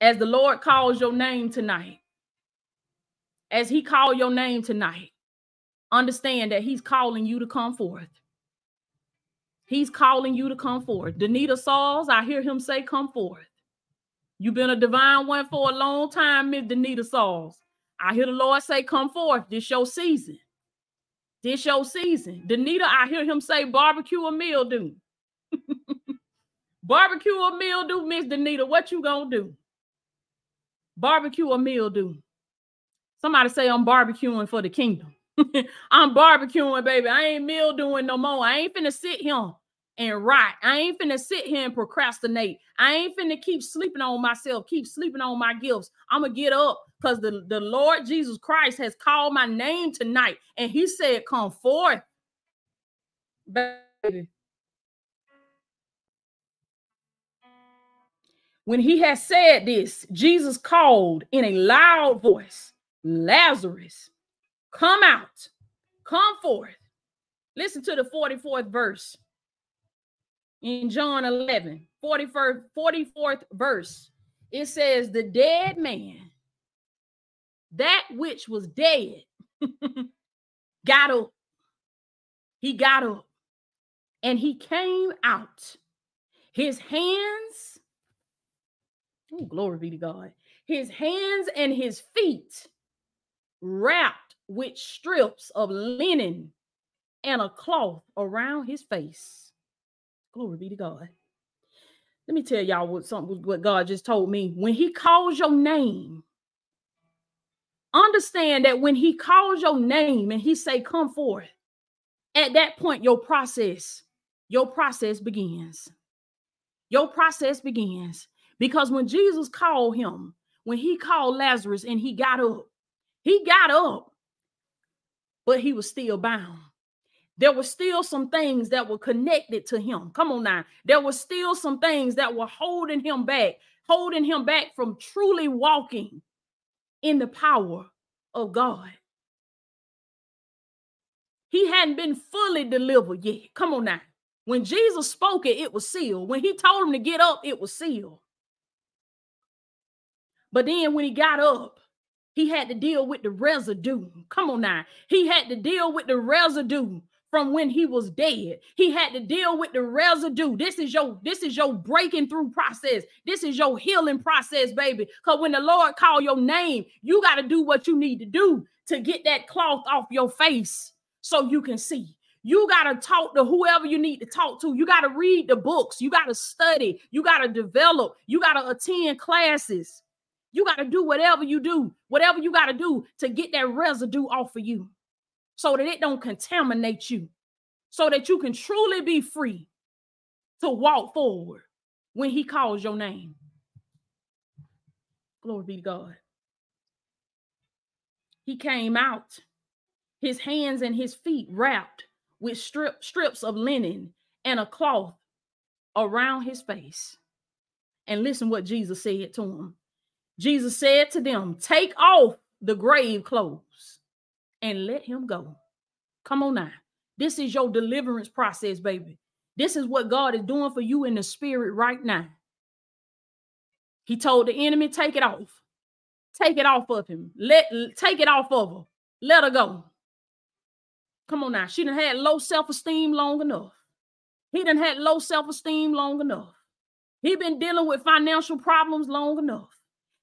Speaker 1: As the Lord calls your name tonight, as he called your name tonight, understand that he's calling you to come forth. He's calling you to come forth. Danita Sauls, I hear him say, come forth. You've been a divine one for a long time, Miss Danita Sauls. I hear the Lord say, come forth. This your season. This your season. Danita, I hear him say, barbecue or mildew. barbecue or mildew, Miss Danita, what you gonna do? Barbecue or mildew? Somebody say I'm barbecuing for the kingdom. I'm barbecuing, baby. I ain't mildewing no more. I ain't finna sit here and rot. I ain't finna sit here and procrastinate. I ain't finna keep sleeping on myself, keep sleeping on my gifts. I'm gonna get up because the, the Lord Jesus Christ has called my name tonight and he said, Come forth, baby. When he had said this, Jesus called in a loud voice, Lazarus, come out, come forth. Listen to the 44th verse in John 11, 41st, 44th verse. It says, The dead man, that which was dead, got up. He got up and he came out. His hands Glory be to God. His hands and his feet wrapped with strips of linen and a cloth around his face. Glory be to God. Let me tell y'all what something what God just told me. When he calls your name, understand that when he calls your name and he say come forth, at that point your process, your process begins. Your process begins. Because when Jesus called him, when he called Lazarus and he got up, he got up, but he was still bound. There were still some things that were connected to him. Come on now. There were still some things that were holding him back, holding him back from truly walking in the power of God. He hadn't been fully delivered yet. Come on now. When Jesus spoke it, it was sealed. When he told him to get up, it was sealed. But then when he got up, he had to deal with the residue. Come on now. He had to deal with the residue from when he was dead. He had to deal with the residue. This is your this is your breaking through process. This is your healing process, baby. Cuz when the Lord call your name, you got to do what you need to do to get that cloth off your face so you can see. You got to talk to whoever you need to talk to. You got to read the books. You got to study. You got to develop. You got to attend classes. You got to do whatever you do, whatever you got to do to get that residue off of you so that it don't contaminate you, so that you can truly be free to walk forward when he calls your name. Glory be to God. He came out, his hands and his feet wrapped with strip, strips of linen and a cloth around his face. And listen what Jesus said to him. Jesus said to them, Take off the grave clothes and let him go. Come on now. This is your deliverance process, baby. This is what God is doing for you in the spirit right now. He told the enemy, Take it off. Take it off of him. Let take it off of her. Let her go. Come on now. She done had low self-esteem long enough. He done had low self-esteem long enough. He been dealing with financial problems long enough.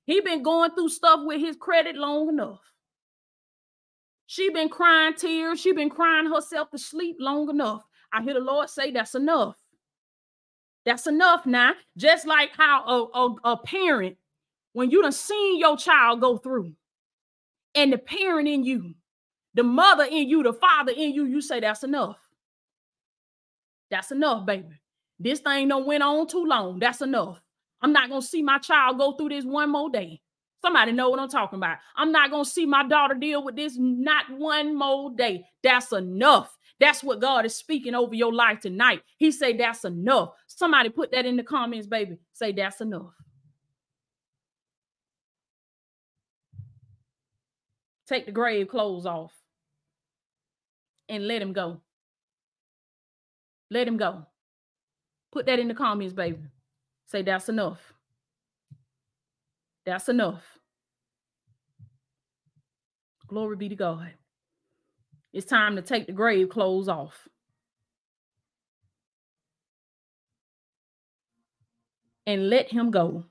Speaker 1: He been going through stuff with his credit long enough. She been crying tears. She been crying herself to sleep long enough. I hear the Lord say that's enough. That's enough now. Just like how a, a, a parent, when you done seen your child go through, and the parent in you, the mother in you, the father in you, you say that's enough. That's enough, baby. This thing don't went on too long. That's enough. I'm not gonna see my child go through this one more day. Somebody know what I'm talking about. I'm not gonna see my daughter deal with this not one more day. That's enough. That's what God is speaking over your life tonight. He say that's enough. Somebody put that in the comments, baby. Say that's enough. Take the grave clothes off and let him go. Let him go. Put that in the comments, baby. Say that's enough. That's enough. Glory be to God. It's time to take the grave clothes off. And let him go.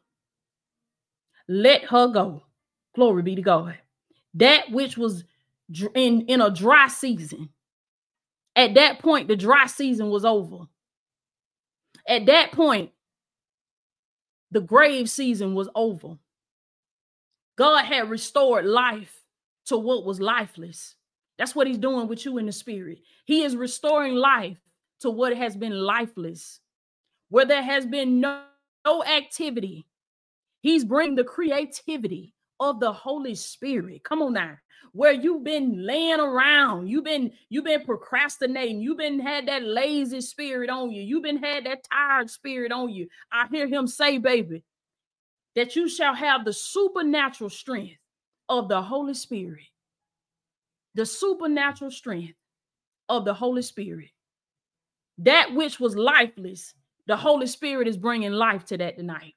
Speaker 1: Let her go. Glory be to God. That which was in, in a dry season. At that point, the dry season was over. At that point, the grave season was over. God had restored life to what was lifeless. That's what he's doing with you in the spirit. He is restoring life to what has been lifeless. Where there has been no, no activity, he's bringing the creativity of the Holy Spirit. Come on now. Where you've been laying around, you've been you've been procrastinating, you've been had that lazy spirit on you, you've been had that tired spirit on you. I hear him say, baby, that you shall have the supernatural strength of the Holy Spirit. The supernatural strength of the Holy Spirit. That which was lifeless, the Holy Spirit is bringing life to that tonight.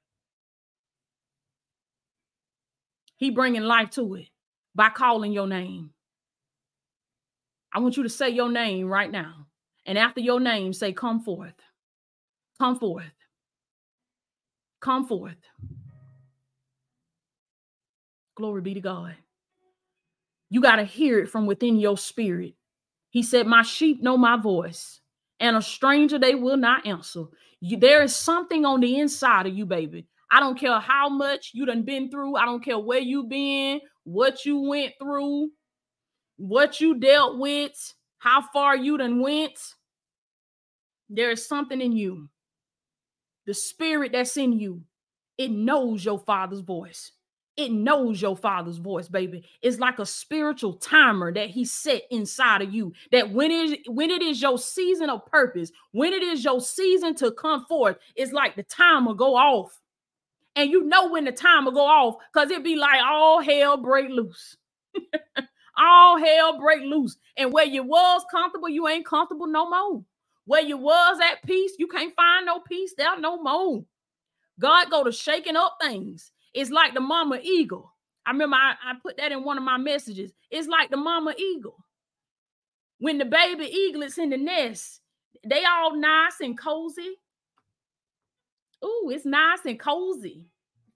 Speaker 1: He bringing life to it by calling your name. I want you to say your name right now. And after your name, say, Come forth. Come forth. Come forth. Glory be to God. You got to hear it from within your spirit. He said, My sheep know my voice, and a stranger they will not answer. You, there is something on the inside of you, baby, I don't care how much you done been through. I don't care where you been, what you went through, what you dealt with, how far you done went. There is something in you. The spirit that's in you, it knows your father's voice. It knows your father's voice, baby. It's like a spiritual timer that he set inside of you. That when it when it is your season of purpose, when it is your season to come forth, it's like the timer go off and you know when the time will go off because it'd be like all hell break loose. all hell break loose. And where you was comfortable, you ain't comfortable no more. Where you was at peace, you can't find no peace there no more. God go to shaking up things. It's like the mama eagle. I remember I, I put that in one of my messages. It's like the mama eagle. When the baby eaglets in the nest, they all nice and cozy. Ooh, it's nice and cozy.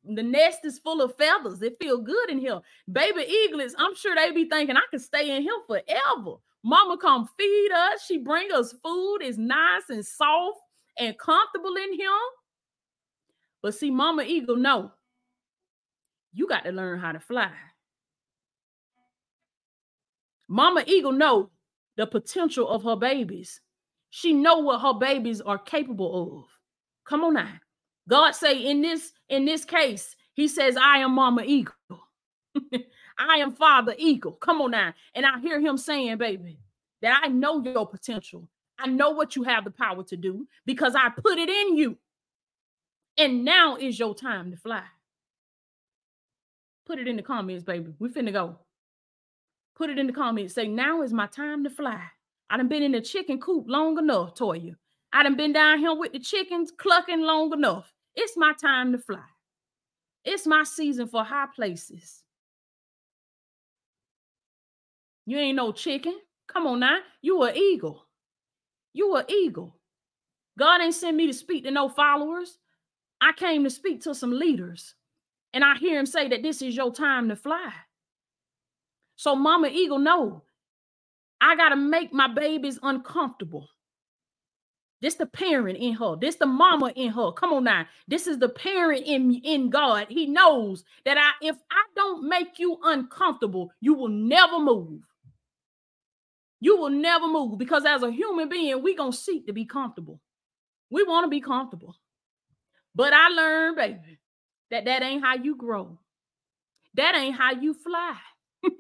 Speaker 1: The nest is full of feathers. It feel good in here. Baby eaglets, I'm sure they be thinking I can stay in here forever. Mama come feed us. She bring us food. It's nice and soft and comfortable in here. But see, Mama Eagle, no. You got to learn how to fly. Mama Eagle know the potential of her babies. She know what her babies are capable of. Come on now. God say in this in this case, he says, I am mama eagle. I am father eagle. Come on now. And I hear him saying, baby, that I know your potential. I know what you have the power to do because I put it in you. And now is your time to fly. Put it in the comments, baby. We finna go. Put it in the comments. Say, now is my time to fly. I done been in the chicken coop long enough, Toya. I done been down here with the chickens clucking long enough. It's my time to fly. It's my season for high places. You ain't no chicken. Come on now. You an eagle. You an eagle. God ain't sent me to speak to no followers. I came to speak to some leaders. And I hear him say that this is your time to fly. So Mama Eagle, no, I got to make my babies uncomfortable. This the parent in her. This the mama in her. Come on now. This is the parent in in God. He knows that I if I don't make you uncomfortable, you will never move. You will never move because as a human being, we going to seek to be comfortable. We want to be comfortable. But I learned, baby, that that ain't how you grow. That ain't how you fly.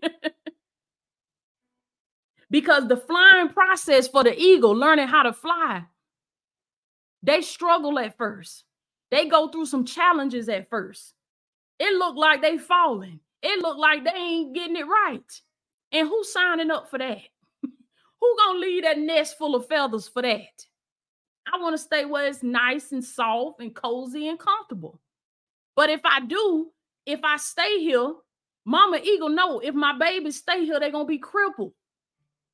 Speaker 1: because the flying process for the eagle, learning how to fly, they struggle at first. They go through some challenges at first. It looked like they falling. It looked like they ain't getting it right. And who's signing up for that? Who gonna leave that nest full of feathers for that? I want to stay where it's nice and soft and cozy and comfortable. But if I do, if I stay here, Mama Eagle know if my babies stay here, they're gonna be crippled.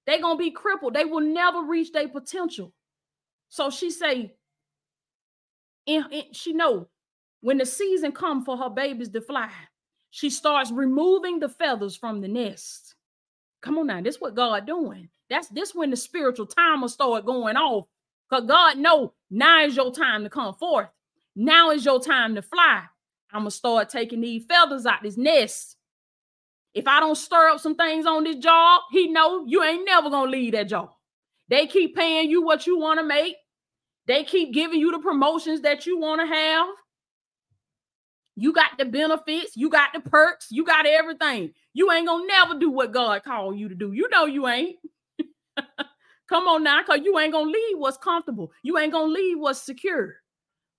Speaker 1: They're gonna be crippled. They will never reach their potential. So she say, and, she know when the season come for her babies to fly, she starts removing the feathers from the nest. Come on now, this what God doing. That's this when the spiritual timer start going off. Because God know now is your time to come forth. Now is your time to fly. I'm gonna start taking these feathers out this nest. If I don't stir up some things on this job, he know you ain't never gonna leave that job. They keep paying you what you want to make. They keep giving you the promotions that you want to have. You got the benefits, you got the perks, you got everything. You ain't gonna never do what God called you to do. You know you ain't. Come on now, because you ain't gonna leave what's comfortable. You ain't gonna leave what's secure.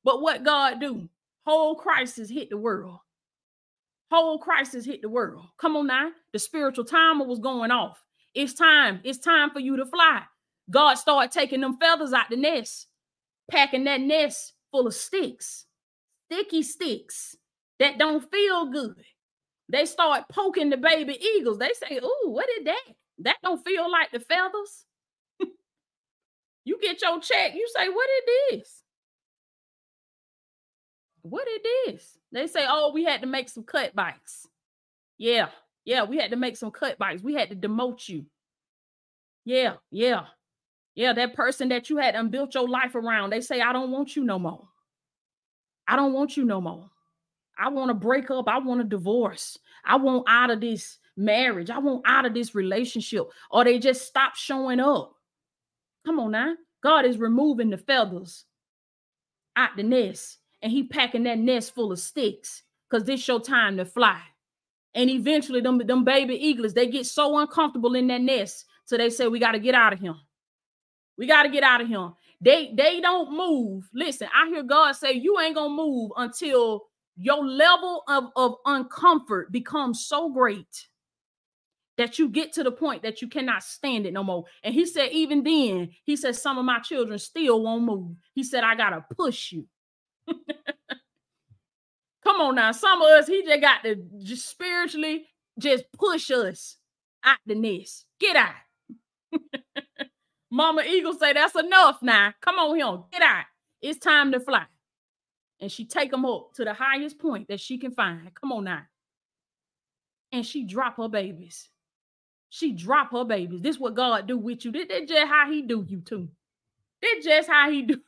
Speaker 1: But what God do? Whole crisis hit the world. Whole crisis hit the world. Come on now. The spiritual timer was going off. It's time. It's time for you to fly. God started taking them feathers out the nest, packing that nest full of sticks, sticky sticks that don't feel good. They start poking the baby eagles. They say, "Ooh, what is that? That don't feel like the feathers." you get your check. You say, "What is this? What is this?" They say, "Oh, we had to make some cut bites." Yeah, yeah, we had to make some cut bites. We had to demote you. Yeah, yeah, yeah. That person that you had and built your life around. They say, "I don't want you no more. I don't want you no more." I want to break up. I want a divorce. I want out of this marriage. I want out of this relationship. Or they just stop showing up. Come on now. God is removing the feathers out the nest and he packing that nest full of sticks because this your time to fly. And eventually them, them baby eagles, they get so uncomfortable in that nest. So they say, we got to get out of here. We got to get out of here. They they don't move. Listen, I hear God say, you ain't gonna move until your level of, of uncomfort becomes so great that you get to the point that you cannot stand it no more. And he said, even then, he said, some of my children still won't move. He said, I gotta push you. Come on now. Some of us, he just got to just spiritually just push us out the nest. Get out. Mama Eagle say that's enough now. Come on here. Get out. It's time to fly and she take them up to the highest point that she can find. Come on now. And she drop her babies. She drop her babies. This what God do with you. This, this just how he do you too. This just how he do.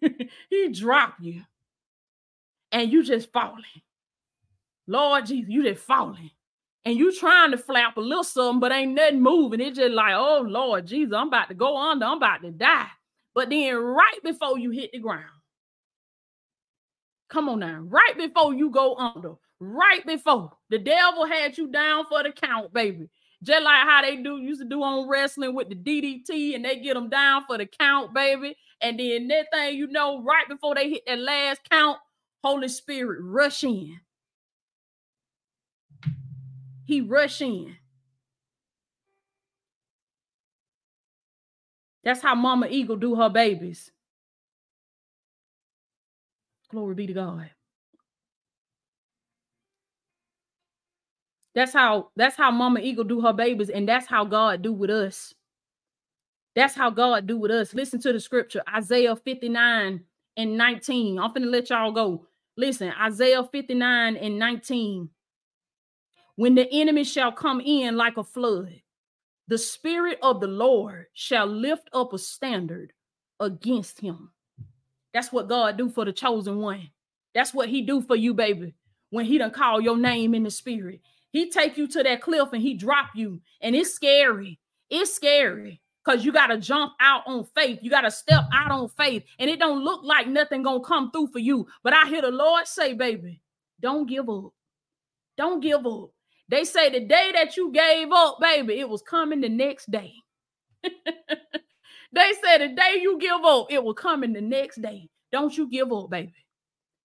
Speaker 1: he drop you. And you just falling. Lord Jesus, you just falling. And you trying to flap a little something, but ain't nothing moving. It's just like, oh Lord Jesus, I'm about to go under. I'm about to die. But then right before you hit the ground, Come on now. Right before you go under, right before the devil had you down for the count, baby. Just like how they do used to do on wrestling with the DDT and they get them down for the count, baby. And then that thing, you know, right before they hit that last count, Holy Spirit rush in. He rush in. That's how Mama Eagle do her babies. Glory be to God. That's how that's how Mama Eagle do her babies, and that's how God do with us. That's how God do with us. Listen to the scripture, Isaiah 59 and 19. I'm finna let y'all go. Listen, Isaiah 59 and 19. When the enemy shall come in like a flood, the spirit of the Lord shall lift up a standard against him. That's what God do for the chosen one. That's what he do for you, baby. When he done call your name in the spirit, he take you to that cliff and he drop you, and it's scary. It's scary because you got to jump out on faith. You got to step out on faith, and it don't look like nothing gonna come through for you. But I hear the Lord say, "Baby, don't give up. Don't give up." They say the day that you gave up, baby, it was coming the next day. they said the day you give up, it will come in the next day. Don't you give up, baby.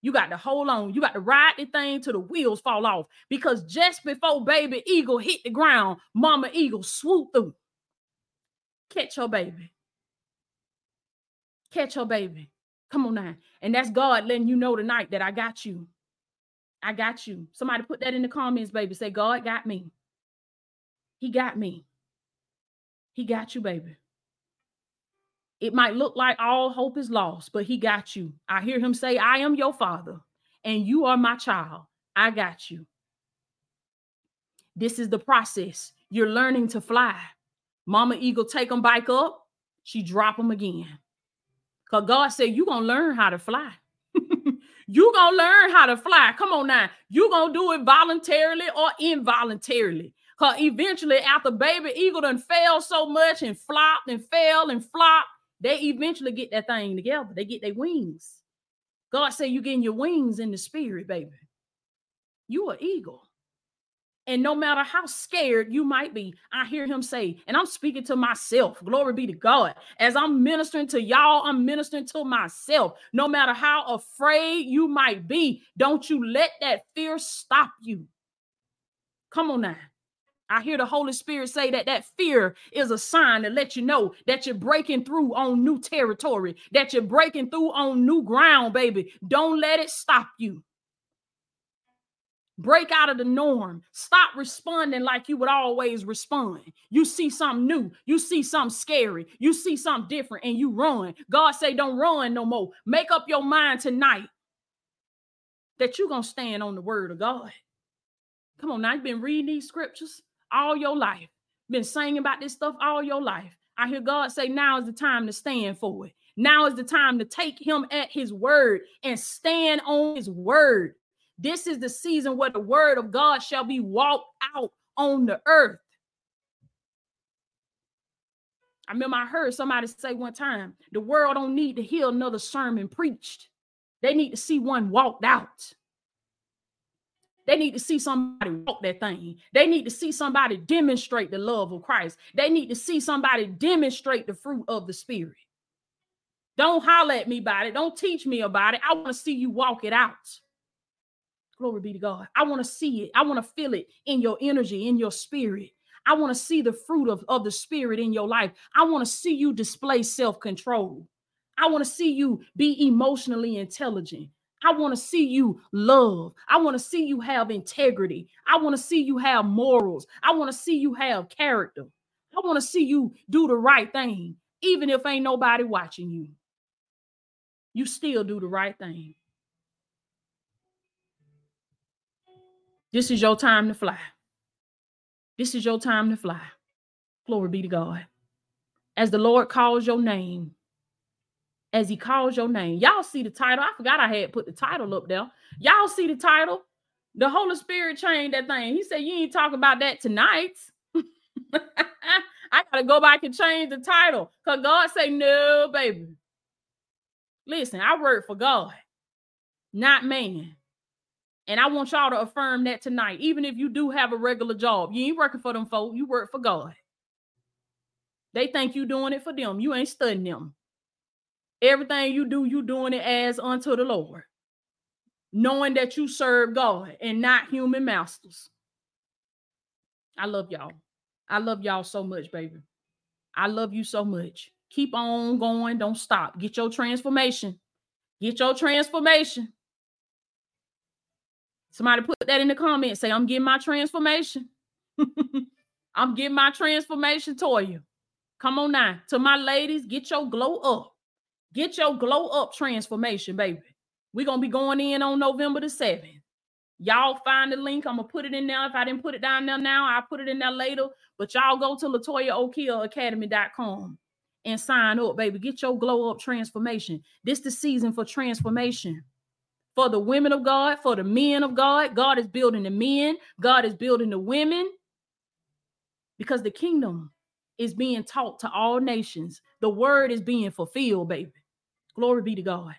Speaker 1: You got to hold on. You got to ride the thing till the wheels fall off. Because just before baby eagle hit the ground, mama eagle swooped through. Catch your baby. Catch your baby. Come on now. And that's God letting you know tonight that I got you. I got you. Somebody put that in the comments, baby. Say, God got me. He got me. He got you, baby. It might look like all hope is lost, but he got you. I hear him say, I am your father, and you are my child. I got you. This is the process. You're learning to fly. Mama Eagle take them back up. She drop them again. Because God said, you're going to learn how to fly. You to learn how to fly. Come on now. you to do it voluntarily or involuntarily. Because eventually, after baby eagle done fell so much and flopped and fell and flopped, they eventually get that thing together. They get their wings. God said you getting your wings in the spirit, baby. You are eagle. And no matter how scared you might be, I hear him say, and I'm speaking to myself. Glory be to God. As I'm ministering to y'all, I'm ministering to myself. No matter how afraid you might be, don't you let that fear stop you. Come on now. I hear the Holy Spirit say that that fear is a sign to let you know that you're breaking through on new territory, that you're breaking through on new ground, baby. Don't let it stop you. Break out of the norm. Stop responding like you would always respond. You see something new, you see something scary, you see something different, and you run. God say, Don't run no more. Make up your mind tonight that you're gonna stand on the word of God. Come on, now you've been reading these scriptures all your life, been singing about this stuff all your life. I hear God say, now is the time to stand for it. Now is the time to take him at his word and stand on his word. This is the season where the word of God shall be walked out on the earth. I remember I heard somebody say one time, the world don't need to hear another sermon preached. They need to see one walked out. They need to see somebody walk that thing. They need to see somebody demonstrate the love of Christ. They need to see somebody demonstrate the fruit of the Spirit. Don't holler at me about it. Don't teach me about it. I want to see you walk it out. Glory be to God. I want to see it. I want to feel it in your energy, in your spirit. I want to see the fruit of, of the Spirit in your life. I want to see you display self control. I want to see you be emotionally intelligent. I want to see you love. I want to see you have integrity. I want to see you have morals. I want to see you have character. I want to see you do the right thing, even if ain't nobody watching you. You still do the right thing. This is your time to fly. This is your time to fly. Glory be to God. As the Lord calls your name, as he calls your name. Y'all see the title. I forgot I had put the title up there. Y'all see the title. The Holy Spirit changed that thing. He said, You ain't talking about that tonight. I gotta go back and change the title. Cause God say, No, baby. Listen, I work for God, not man. And I want y'all to affirm that tonight. Even if you do have a regular job, you ain't working for them folks, you work for God. They think you doing it for them. You ain't studying them. Everything you do, you doing it as unto the Lord. Knowing that you serve God and not human masters. I love y'all. I love y'all so much, baby. I love you so much. Keep on going. Don't stop. Get your transformation. Get your transformation. Somebody put that in the comments. Say, I'm getting my transformation. I'm getting my transformation to you. Come on now. To my ladies, get your glow up. Get your glow up transformation, baby. We're going to be going in on November the 7th. Y'all find the link. I'm going to put it in there. If I didn't put it down there now, I'll put it in there later. But y'all go to LatoyaOkeiaAcademy.com and sign up, baby. Get your glow up transformation. This the season for transformation for the women of God, for the men of God. God is building the men, God is building the women because the kingdom is being taught to all nations. The word is being fulfilled, baby. Glory be to God.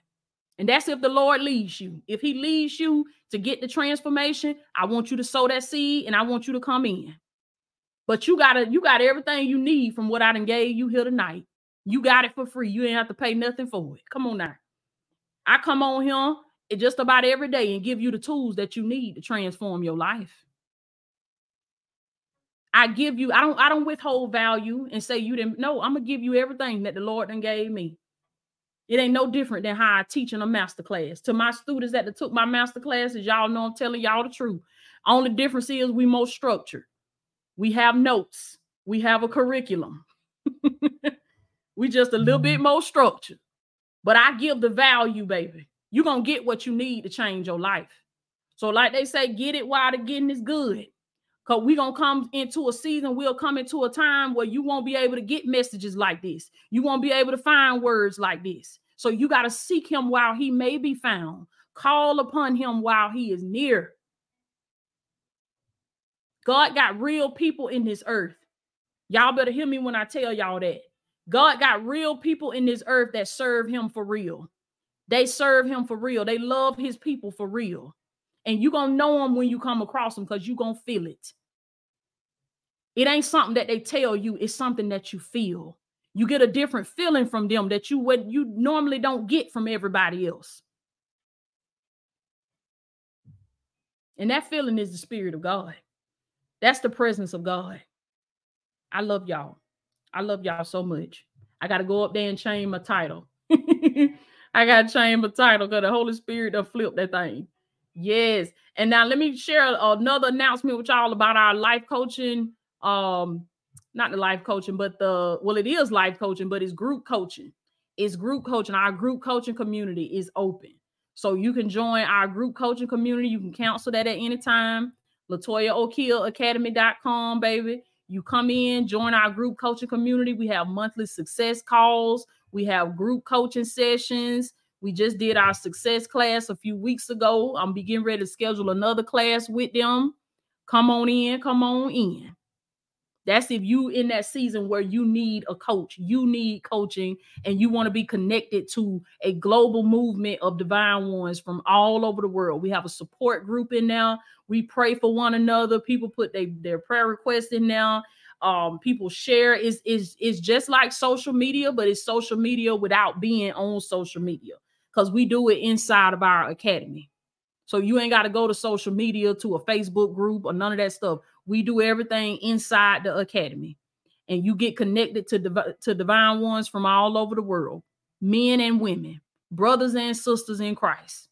Speaker 1: And that's if the Lord leads you. If he leads you to get the transformation, I want you to sow that seed and I want you to come in. But you got to you got everything you need from what I done gave you here tonight. You got it for free. You ain't have to pay nothing for it. Come on now. I come on here just about every day and give you the tools that you need to transform your life. I give you, I don't, I don't withhold value and say you didn't. No, I'm gonna give you everything that the Lord done gave me. It ain't no different than how I teach in a master class. To my students that took my master classes, y'all know I'm telling y'all the truth. Only difference is we more structured. We have notes. We have a curriculum. we just a little bit mm-hmm. more structured. But I give the value, baby you're gonna get what you need to change your life. So, like they say, get it while the getting is good. Because we're gonna come into a season, we'll come into a time where you won't be able to get messages like this. You won't be able to find words like this. So you got to seek him while he may be found. Call upon him while he is near. God got real people in this earth. Y'all better hear me when I tell y'all that. God got real people in this earth that serve him for real. They serve him for real. They love his people for real. And you're going to know them when you come across them because you're going to feel it. It ain't something that they tell you, it's something that you feel. You get a different feeling from them that you would you normally don't get from everybody else. And that feeling is the spirit of God. That's the presence of God. I love y'all. I love y'all so much. I got to go up there and change my title. I got my title because the Holy Spirit done flipped that thing. Yes. And now let me share another announcement with y'all about our life coaching. Um, not the life coaching, but the well, it is life coaching, but it's group coaching. It's group coaching. Our group coaching community is open. So you can join our group coaching community. You can cancel that at any time. LatoyaOkeiaAcademy.com, baby. You come in, join our group coaching community. We have monthly success calls. We have group coaching sessions. We just did our success class a few weeks ago. I'm beginning ready to schedule another class with them. Come on in, come on in. That's if you in that season where you need a coach, you need coaching, and you want to be connected to a global movement of divine ones from all over the world. We have a support group in now. We pray for one another. People put they, their prayer requests in now um people share. Is is is just like social media but it's social media without being on social media because we do it inside of our academy. So you ain't got to go to social media to a facebook group or none of that stuff. We do everything inside the academy and you get connected to div- to divine ones from all over the world men and women brothers and sisters in christ.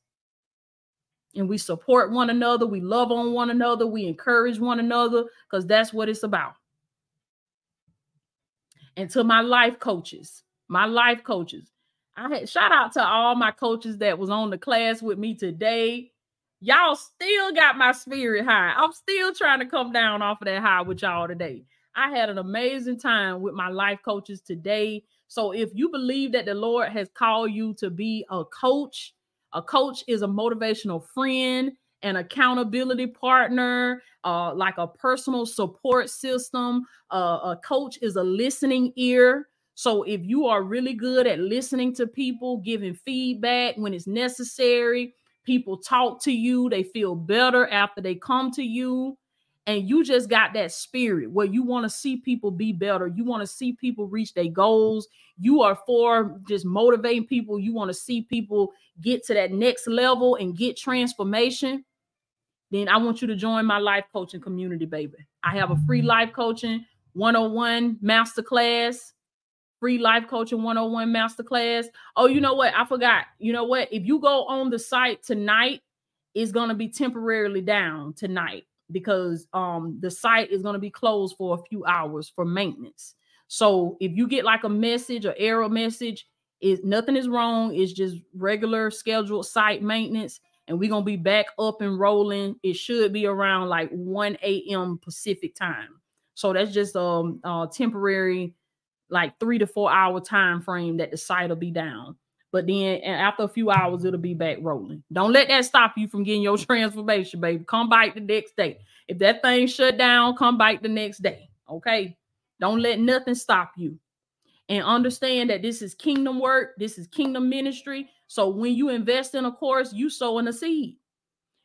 Speaker 1: And we support one another we love on one another we encourage one another because that's what it's about and to my life coaches, my life coaches. I had shout out to all my coaches that was on the class with me today. Y'all still got my spirit high. I'm still trying to come down off of that high with y'all today. I had an amazing time with my life coaches today. So if you believe that the Lord has called you to be a coach, a coach is a motivational friend an accountability partner, uh, like a personal support system. Uh, a coach is a listening ear. So if you are really good at listening to people, giving feedback when it's necessary, People talk to you, they feel better after they come to you. And you just got that spirit where you want to see people be better. You want to see people reach their goals. You are for just motivating people. You want to see people get to that next level and get transformation. Then I want you to join my life coaching community, baby. I have a free life coaching 101 masterclass free life coaching 101 masterclass. Oh, you know what? I forgot. You know what? If you go on the site tonight, it's going to be temporarily down tonight because um the site is going to be closed for a few hours for maintenance. So if you get like a message or error message, is nothing is wrong. It's just regular scheduled site maintenance. And we're gonna be back up and rolling. It should be around like 1 a.m. Pacific time. So that's just um uh temporary like three to four hour time frame that the site will be down. But then after a few hours, it'll be back rolling. Don't let that stop you from getting your transformation, baby. Come back the next day. If that thing shut down, come back the next day. Okay. Don't let nothing stop you. And understand that this is kingdom work, this is kingdom ministry. So when you invest in a course, you sowing a seed.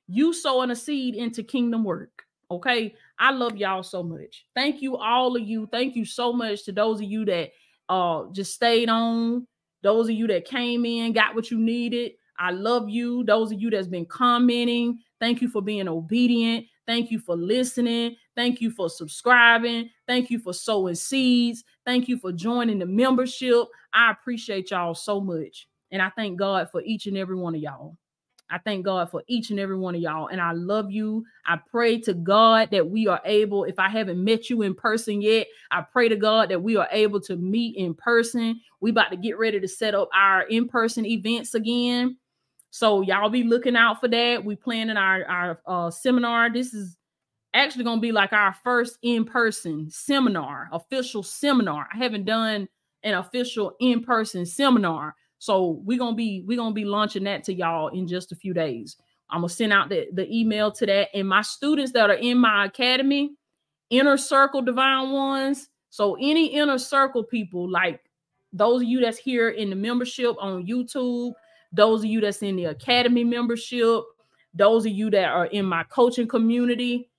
Speaker 1: You sowing a seed into kingdom work. Okay. I love y'all so much. Thank you, all of you. Thank you so much to those of you that uh just stayed on, those of you that came in, got what you needed. I love you. Those of you that's been commenting, thank you for being obedient. Thank you for listening. Thank you for subscribing. Thank you for sowing seeds. Thank you for joining the membership. I appreciate y'all so much. And I thank God for each and every one of y'all. I thank God for each and every one of y'all. And I love you. I pray to God that we are able, if I haven't met you in person yet, I pray to God that we are able to meet in person. We about to get ready to set up our in-person events again. So y'all be looking out for that. We planning our, our uh, seminar. This is actually going to be like our first in-person seminar, official seminar. I haven't done an official in-person seminar. So we're gonna be we're gonna be launching that to y'all in just a few days. I'm gonna send out the, the email to that. And my students that are in my academy, inner circle divine ones. So any inner circle people, like those of you that's here in the membership on YouTube, those of you that's in the academy membership, those of you that are in my coaching community,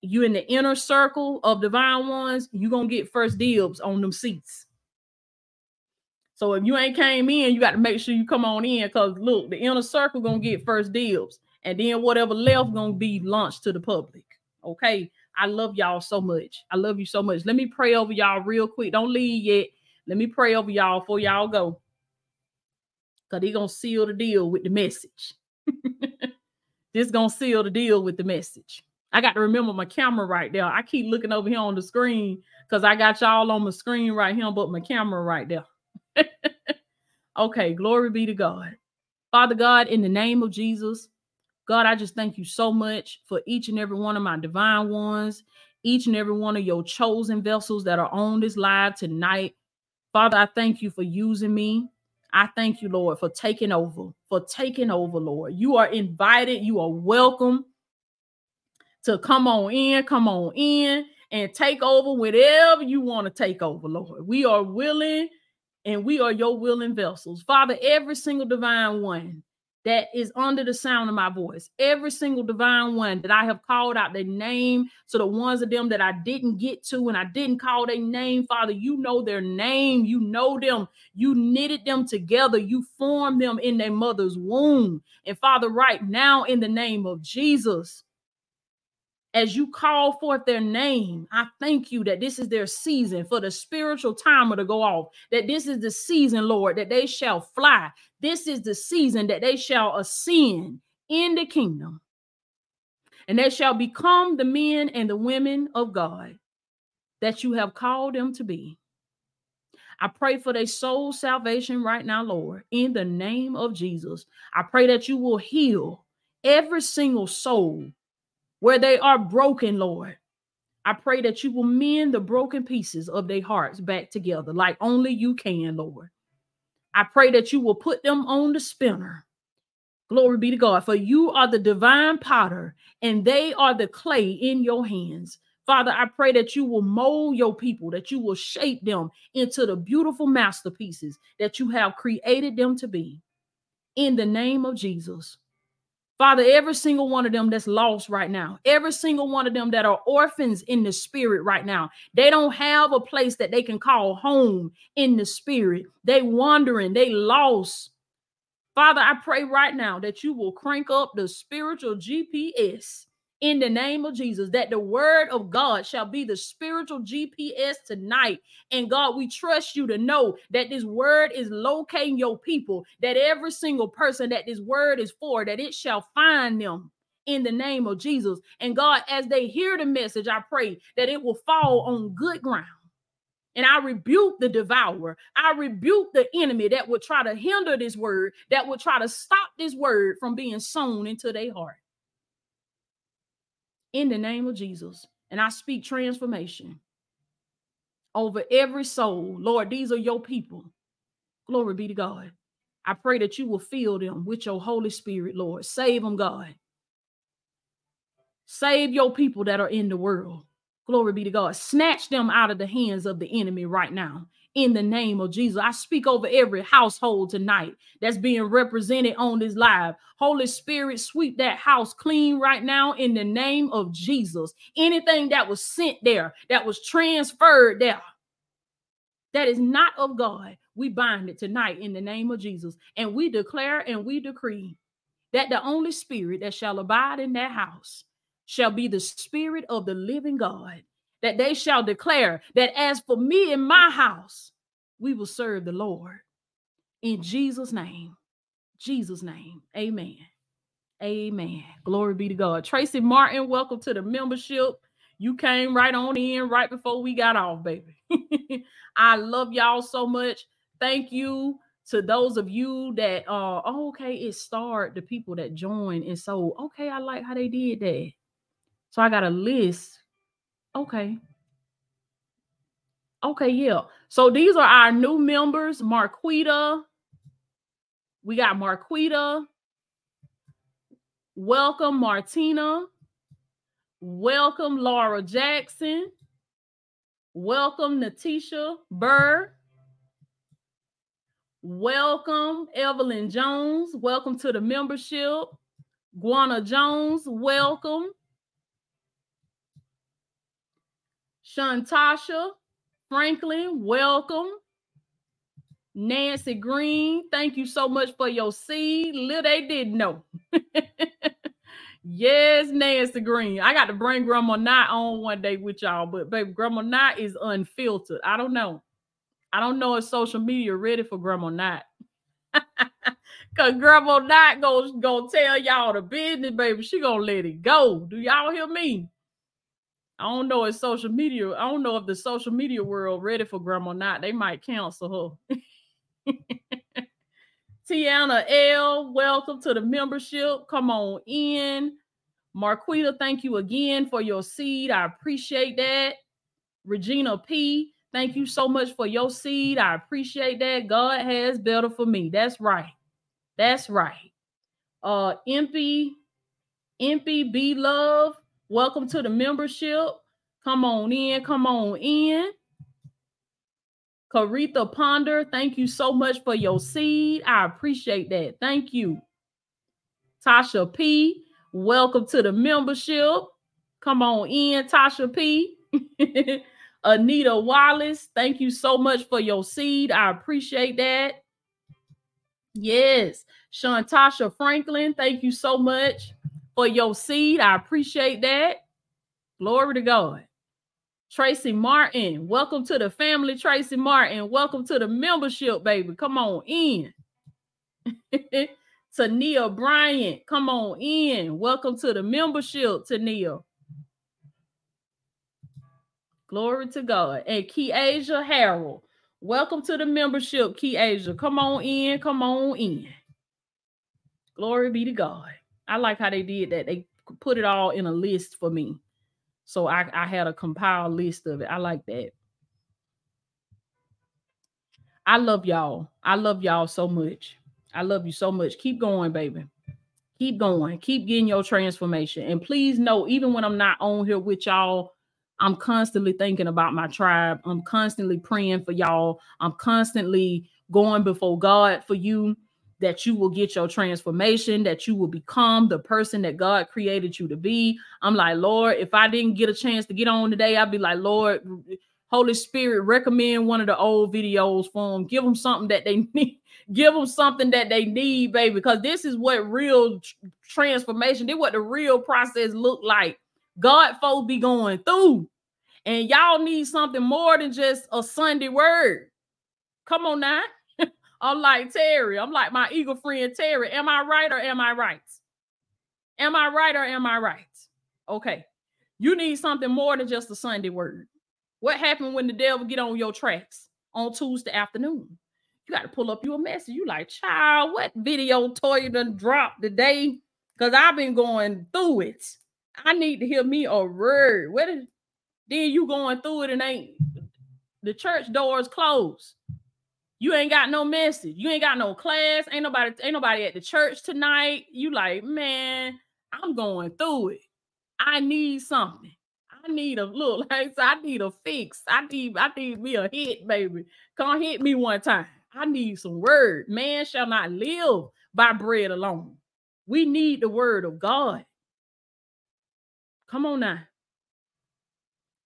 Speaker 1: you in the inner circle of divine ones, you're gonna get first dibs on them seats. So if you ain't came in, you got to make sure you come on in because look, the inner circle gonna get first deals, and then whatever left gonna be launched to the public. Okay. I love y'all so much. I love you so much. Let me pray over y'all real quick. Don't leave yet. Let me pray over y'all before y'all go. Because he gonna seal the deal with the message. this gonna seal the deal with the message. I got to remember my camera right there. I keep looking over here on the screen because I got y'all on my screen right here, but my camera right there. okay, glory be to God. Father God, in the name of Jesus, God, I just thank you so much for each and every one of my divine ones, each and every one of your chosen vessels that are on this live tonight. Father, I thank you for using me. I thank you, Lord, for taking over, for taking over, Lord. You are invited, you are welcome to come on in, come on in and take over whatever you want to take over, Lord. We are willing and we are your willing vessels. Father, every single divine one that is under the sound of my voice, every single divine one that I have called out their name, so the ones of them that I didn't get to and I didn't call their name, Father, you know their name, you know them, you knitted them together, you formed them in their mother's womb. And Father, right now, in the name of Jesus, as you call forth their name, I thank you that this is their season for the spiritual timer to go off. That this is the season, Lord, that they shall fly. This is the season that they shall ascend in the kingdom. And they shall become the men and the women of God that you have called them to be. I pray for their soul salvation right now, Lord, in the name of Jesus. I pray that you will heal every single soul where they are broken, Lord. I pray that you will mend the broken pieces of their hearts back together like only you can, Lord. I pray that you will put them on the spinner. Glory be to God, for you are the divine potter and they are the clay in your hands. Father, I pray that you will mold your people, that you will shape them into the beautiful masterpieces that you have created them to be. In the name of Jesus. Father, every single one of them that's lost right now, every single one of them that are orphans in the spirit right now, they don't have a place that they can call home in the spirit. They wandering, they lost. Father, I pray right now that you will crank up the spiritual GPS in the name of Jesus, that the word of God shall be the spiritual GPS tonight. And God, we trust you to know that this word is locating your people, that every single person that this word is for, that it shall find them in the name of Jesus. And God, as they hear the message, I pray that it will fall on good ground. And I rebuke the devourer. I rebuke the enemy that would try to hinder this word, that would try to stop this word from being sown into their heart in the name of Jesus. And I speak transformation over every soul. Lord, these are your people. Glory be to God. I pray that you will fill them with your Holy Spirit, Lord. Save them, God. Save your people that are in the world. Glory be to God. Snatch them out of the hands of the enemy right now in the name of Jesus. I speak over every household tonight that's being represented on this live. Holy Spirit, sweep that house clean right now in the name of Jesus. Anything that was sent there, that was transferred there, that is not of God, we bind it tonight in the name of Jesus. And we declare and we decree that the only spirit that shall abide in that house shall be the spirit of the living God that they shall declare that as for me and my house, we will serve the Lord. In Jesus' name, Jesus' name, amen. Amen. Glory be to God. Tracy Martin, welcome to the membership. You came right on in right before we got off, baby. I love y'all so much. Thank you to those of you that uh oh, okay, it started the people that joined. And so okay, I like how they did that. So I got a list Okay. Okay, yeah. So these are our new members, Marquita. We got Marquita. Welcome, Martina. Welcome, Laura Jackson. Welcome, Natisha Burr. Welcome, Evelyn Jones. Welcome to the membership. Guana Jones, welcome. Shantasha Franklin, welcome. Nancy Green, thank you so much for your seed. Little they didn't know. yes, Nancy Green. I got to bring Grandma Knot on one day with y'all, but baby, Grandma Knot is unfiltered. I don't know. I don't know if social media ready for Grandma Knot. Cause Grandma Knot goes gonna tell y'all the business, baby. She gonna let it go. Do y'all hear me? I don't know if social media, I don't know if the social media world ready for grandma or not. They might cancel her. Tiana L, welcome to the membership. Come on in. Marquita, thank you again for your seed. I appreciate that. Regina P, thank you so much for your seed. I appreciate that. God has better for me. That's right. That's right. Uh, Impy, Impy B Love, Welcome to the membership. Come on in. Come on in. Caritha Ponder, thank you so much for your seed. I appreciate that. Thank you. Tasha P, welcome to the membership. Come on in, Tasha P. Anita Wallace, thank you so much for your seed. I appreciate that. Yes, Shantasha Franklin, thank you so much for your seed. I appreciate that. Glory to God. Tracy Martin, welcome to the family. Tracy Martin, welcome to the membership, baby. Come on in. Tania Bryant, come on in. Welcome to the membership, Tania. Glory to God. And Key Asia Harold, welcome to the membership, Key Asia. Come on in. Come on in. Glory be to God. I like how they did that. They put it all in a list for me. So I, I had a compiled list of it. I like that. I love y'all. I love y'all so much. I love you so much. Keep going, baby. Keep going. Keep getting your transformation. And please know, even when I'm not on here with y'all, I'm constantly thinking about my tribe. I'm constantly praying for y'all. I'm constantly going before God for you that you will get your transformation, that you will become the person that God created you to be. I'm like, Lord, if I didn't get a chance to get on today, I'd be like, Lord, Holy Spirit, recommend one of the old videos for them. Give them something that they need. Give them something that they need, baby, because this is what real transformation, this what the real process look like. God folks be going through. And y'all need something more than just a Sunday word. Come on now. I'm like Terry. I'm like my eagle friend Terry. Am I right or am I right? Am I right or am I right? Okay. You need something more than just a Sunday word. What happened when the devil get on your tracks on Tuesday afternoon? You got to pull up your message. You like, child, what video toy done dropped today? Because I've been going through it. I need to hear me a word. What is then you going through it and ain't the church doors closed. You ain't got no message. You ain't got no class. Ain't nobody, ain't nobody at the church tonight. You like, man, I'm going through it. I need something. I need a look like I need a fix. I need I need me a hit, baby. Come hit me one time. I need some word. Man shall not live by bread alone. We need the word of God. Come on now.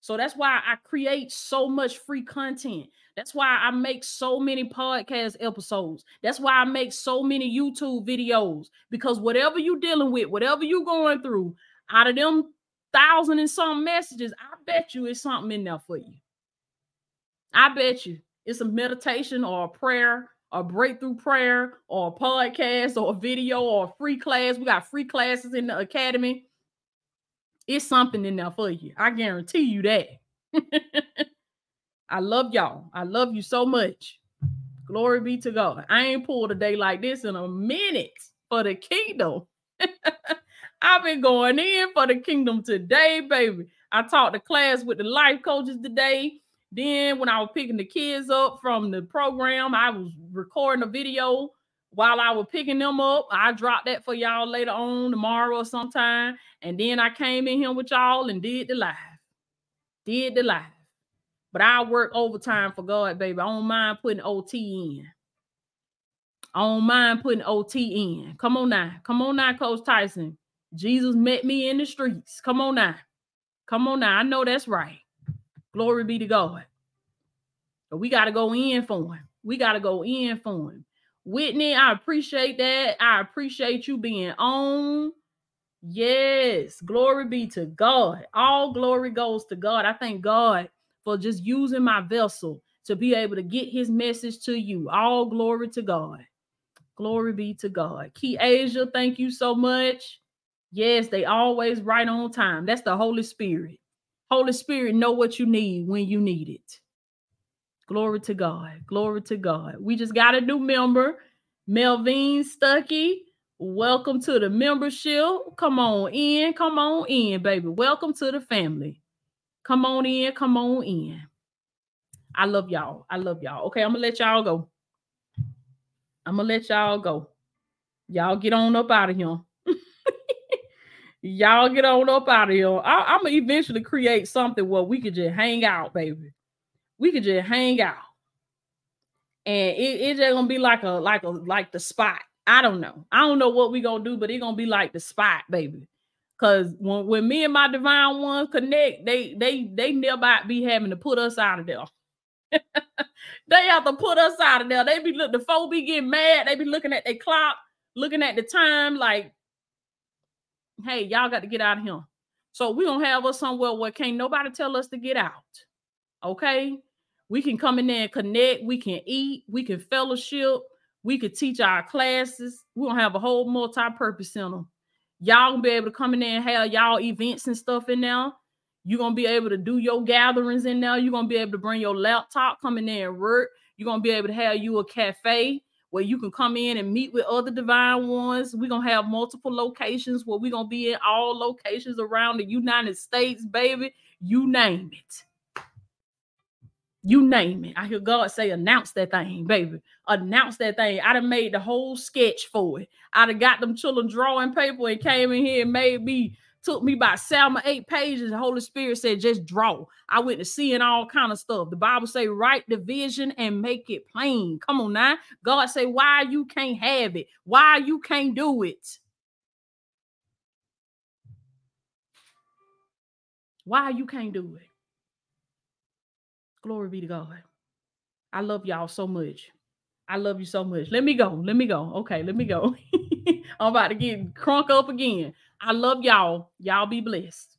Speaker 1: So that's why I create so much free content. That's why I make so many podcast episodes. That's why I make so many YouTube videos because whatever you're dealing with, whatever you're going through, out of them thousand and some messages, I bet you it's something in there for you. I bet you it's a meditation or a prayer, a breakthrough prayer, or a podcast, or a video, or a free class. We got free classes in the academy. It's something in there for you. I guarantee you that. I love y'all. I love you so much. Glory be to God. I ain't pulled a day like this in a minute for the kingdom. I've been going in for the kingdom today, baby. I taught the class with the life coaches today. Then, when I was picking the kids up from the program, I was recording a video while I was picking them up. I dropped that for y'all later on tomorrow or sometime. And then I came in here with y'all and did the live. Did the live. But I work overtime for God, baby. I don't mind putting OT in. I don't mind putting OT in. Come on now. Come on now, Coach Tyson. Jesus met me in the streets. Come on now. Come on now. I know that's right. Glory be to God. But we got to go in for him. We got to go in for him. Whitney, I appreciate that. I appreciate you being on. Yes, glory be to God. All glory goes to God. I thank God for just using my vessel to be able to get his message to you. All glory to God. Glory be to God. Key Asia, thank you so much. Yes, they always right on time. That's the Holy Spirit. Holy Spirit know what you need when you need it. Glory to God. Glory to God. We just got a new member, Melvin Stuckey. Welcome to the membership. Come on in. Come on in, baby. Welcome to the family. Come on in. Come on in. I love y'all. I love y'all. Okay, I'm gonna let y'all go. I'm gonna let y'all go. Y'all get on up out of here. y'all get on up out of here. I, am gonna eventually create something where we could just hang out, baby we could just hang out. And it, it's just gonna be like a like a like the spot. I don't know. I don't know what we gonna do, but it's gonna be like the spot, baby. Cause when, when me and my divine ones connect, they they they never be having to put us out of there. they have to put us out of there. They be look the folk be getting mad. They be looking at their clock, looking at the time, like, hey, y'all got to get out of here. So we don't have us somewhere where can't nobody tell us to get out. Okay. We can come in there and connect. We can eat. We can fellowship. We could teach our classes. We're gonna have a whole multi-purpose center. Y'all gonna be able to come in there and have y'all events and stuff in there. You're gonna be able to do your gatherings in there. You're gonna be able to bring your laptop, come in there and work. You're gonna be able to have you a cafe where you can come in and meet with other divine ones. We're gonna have multiple locations where we're gonna be in all locations around the United States, baby. You name it. You name it. I hear God say, announce that thing, baby. Announce that thing. I'd have made the whole sketch for it. I'd have got them children drawing paper and came in here and made me Took me about seven or eight pages. The Holy Spirit said, just draw. I went to seeing all kind of stuff. The Bible say, write the vision and make it plain. Come on now. God say, why you can't have it? Why you can't do it? Why you can't do it? Glory be to God. I love y'all so much. I love you so much. Let me go. Let me go. Okay, let me go. I'm about to get crunk up again. I love y'all. Y'all be blessed.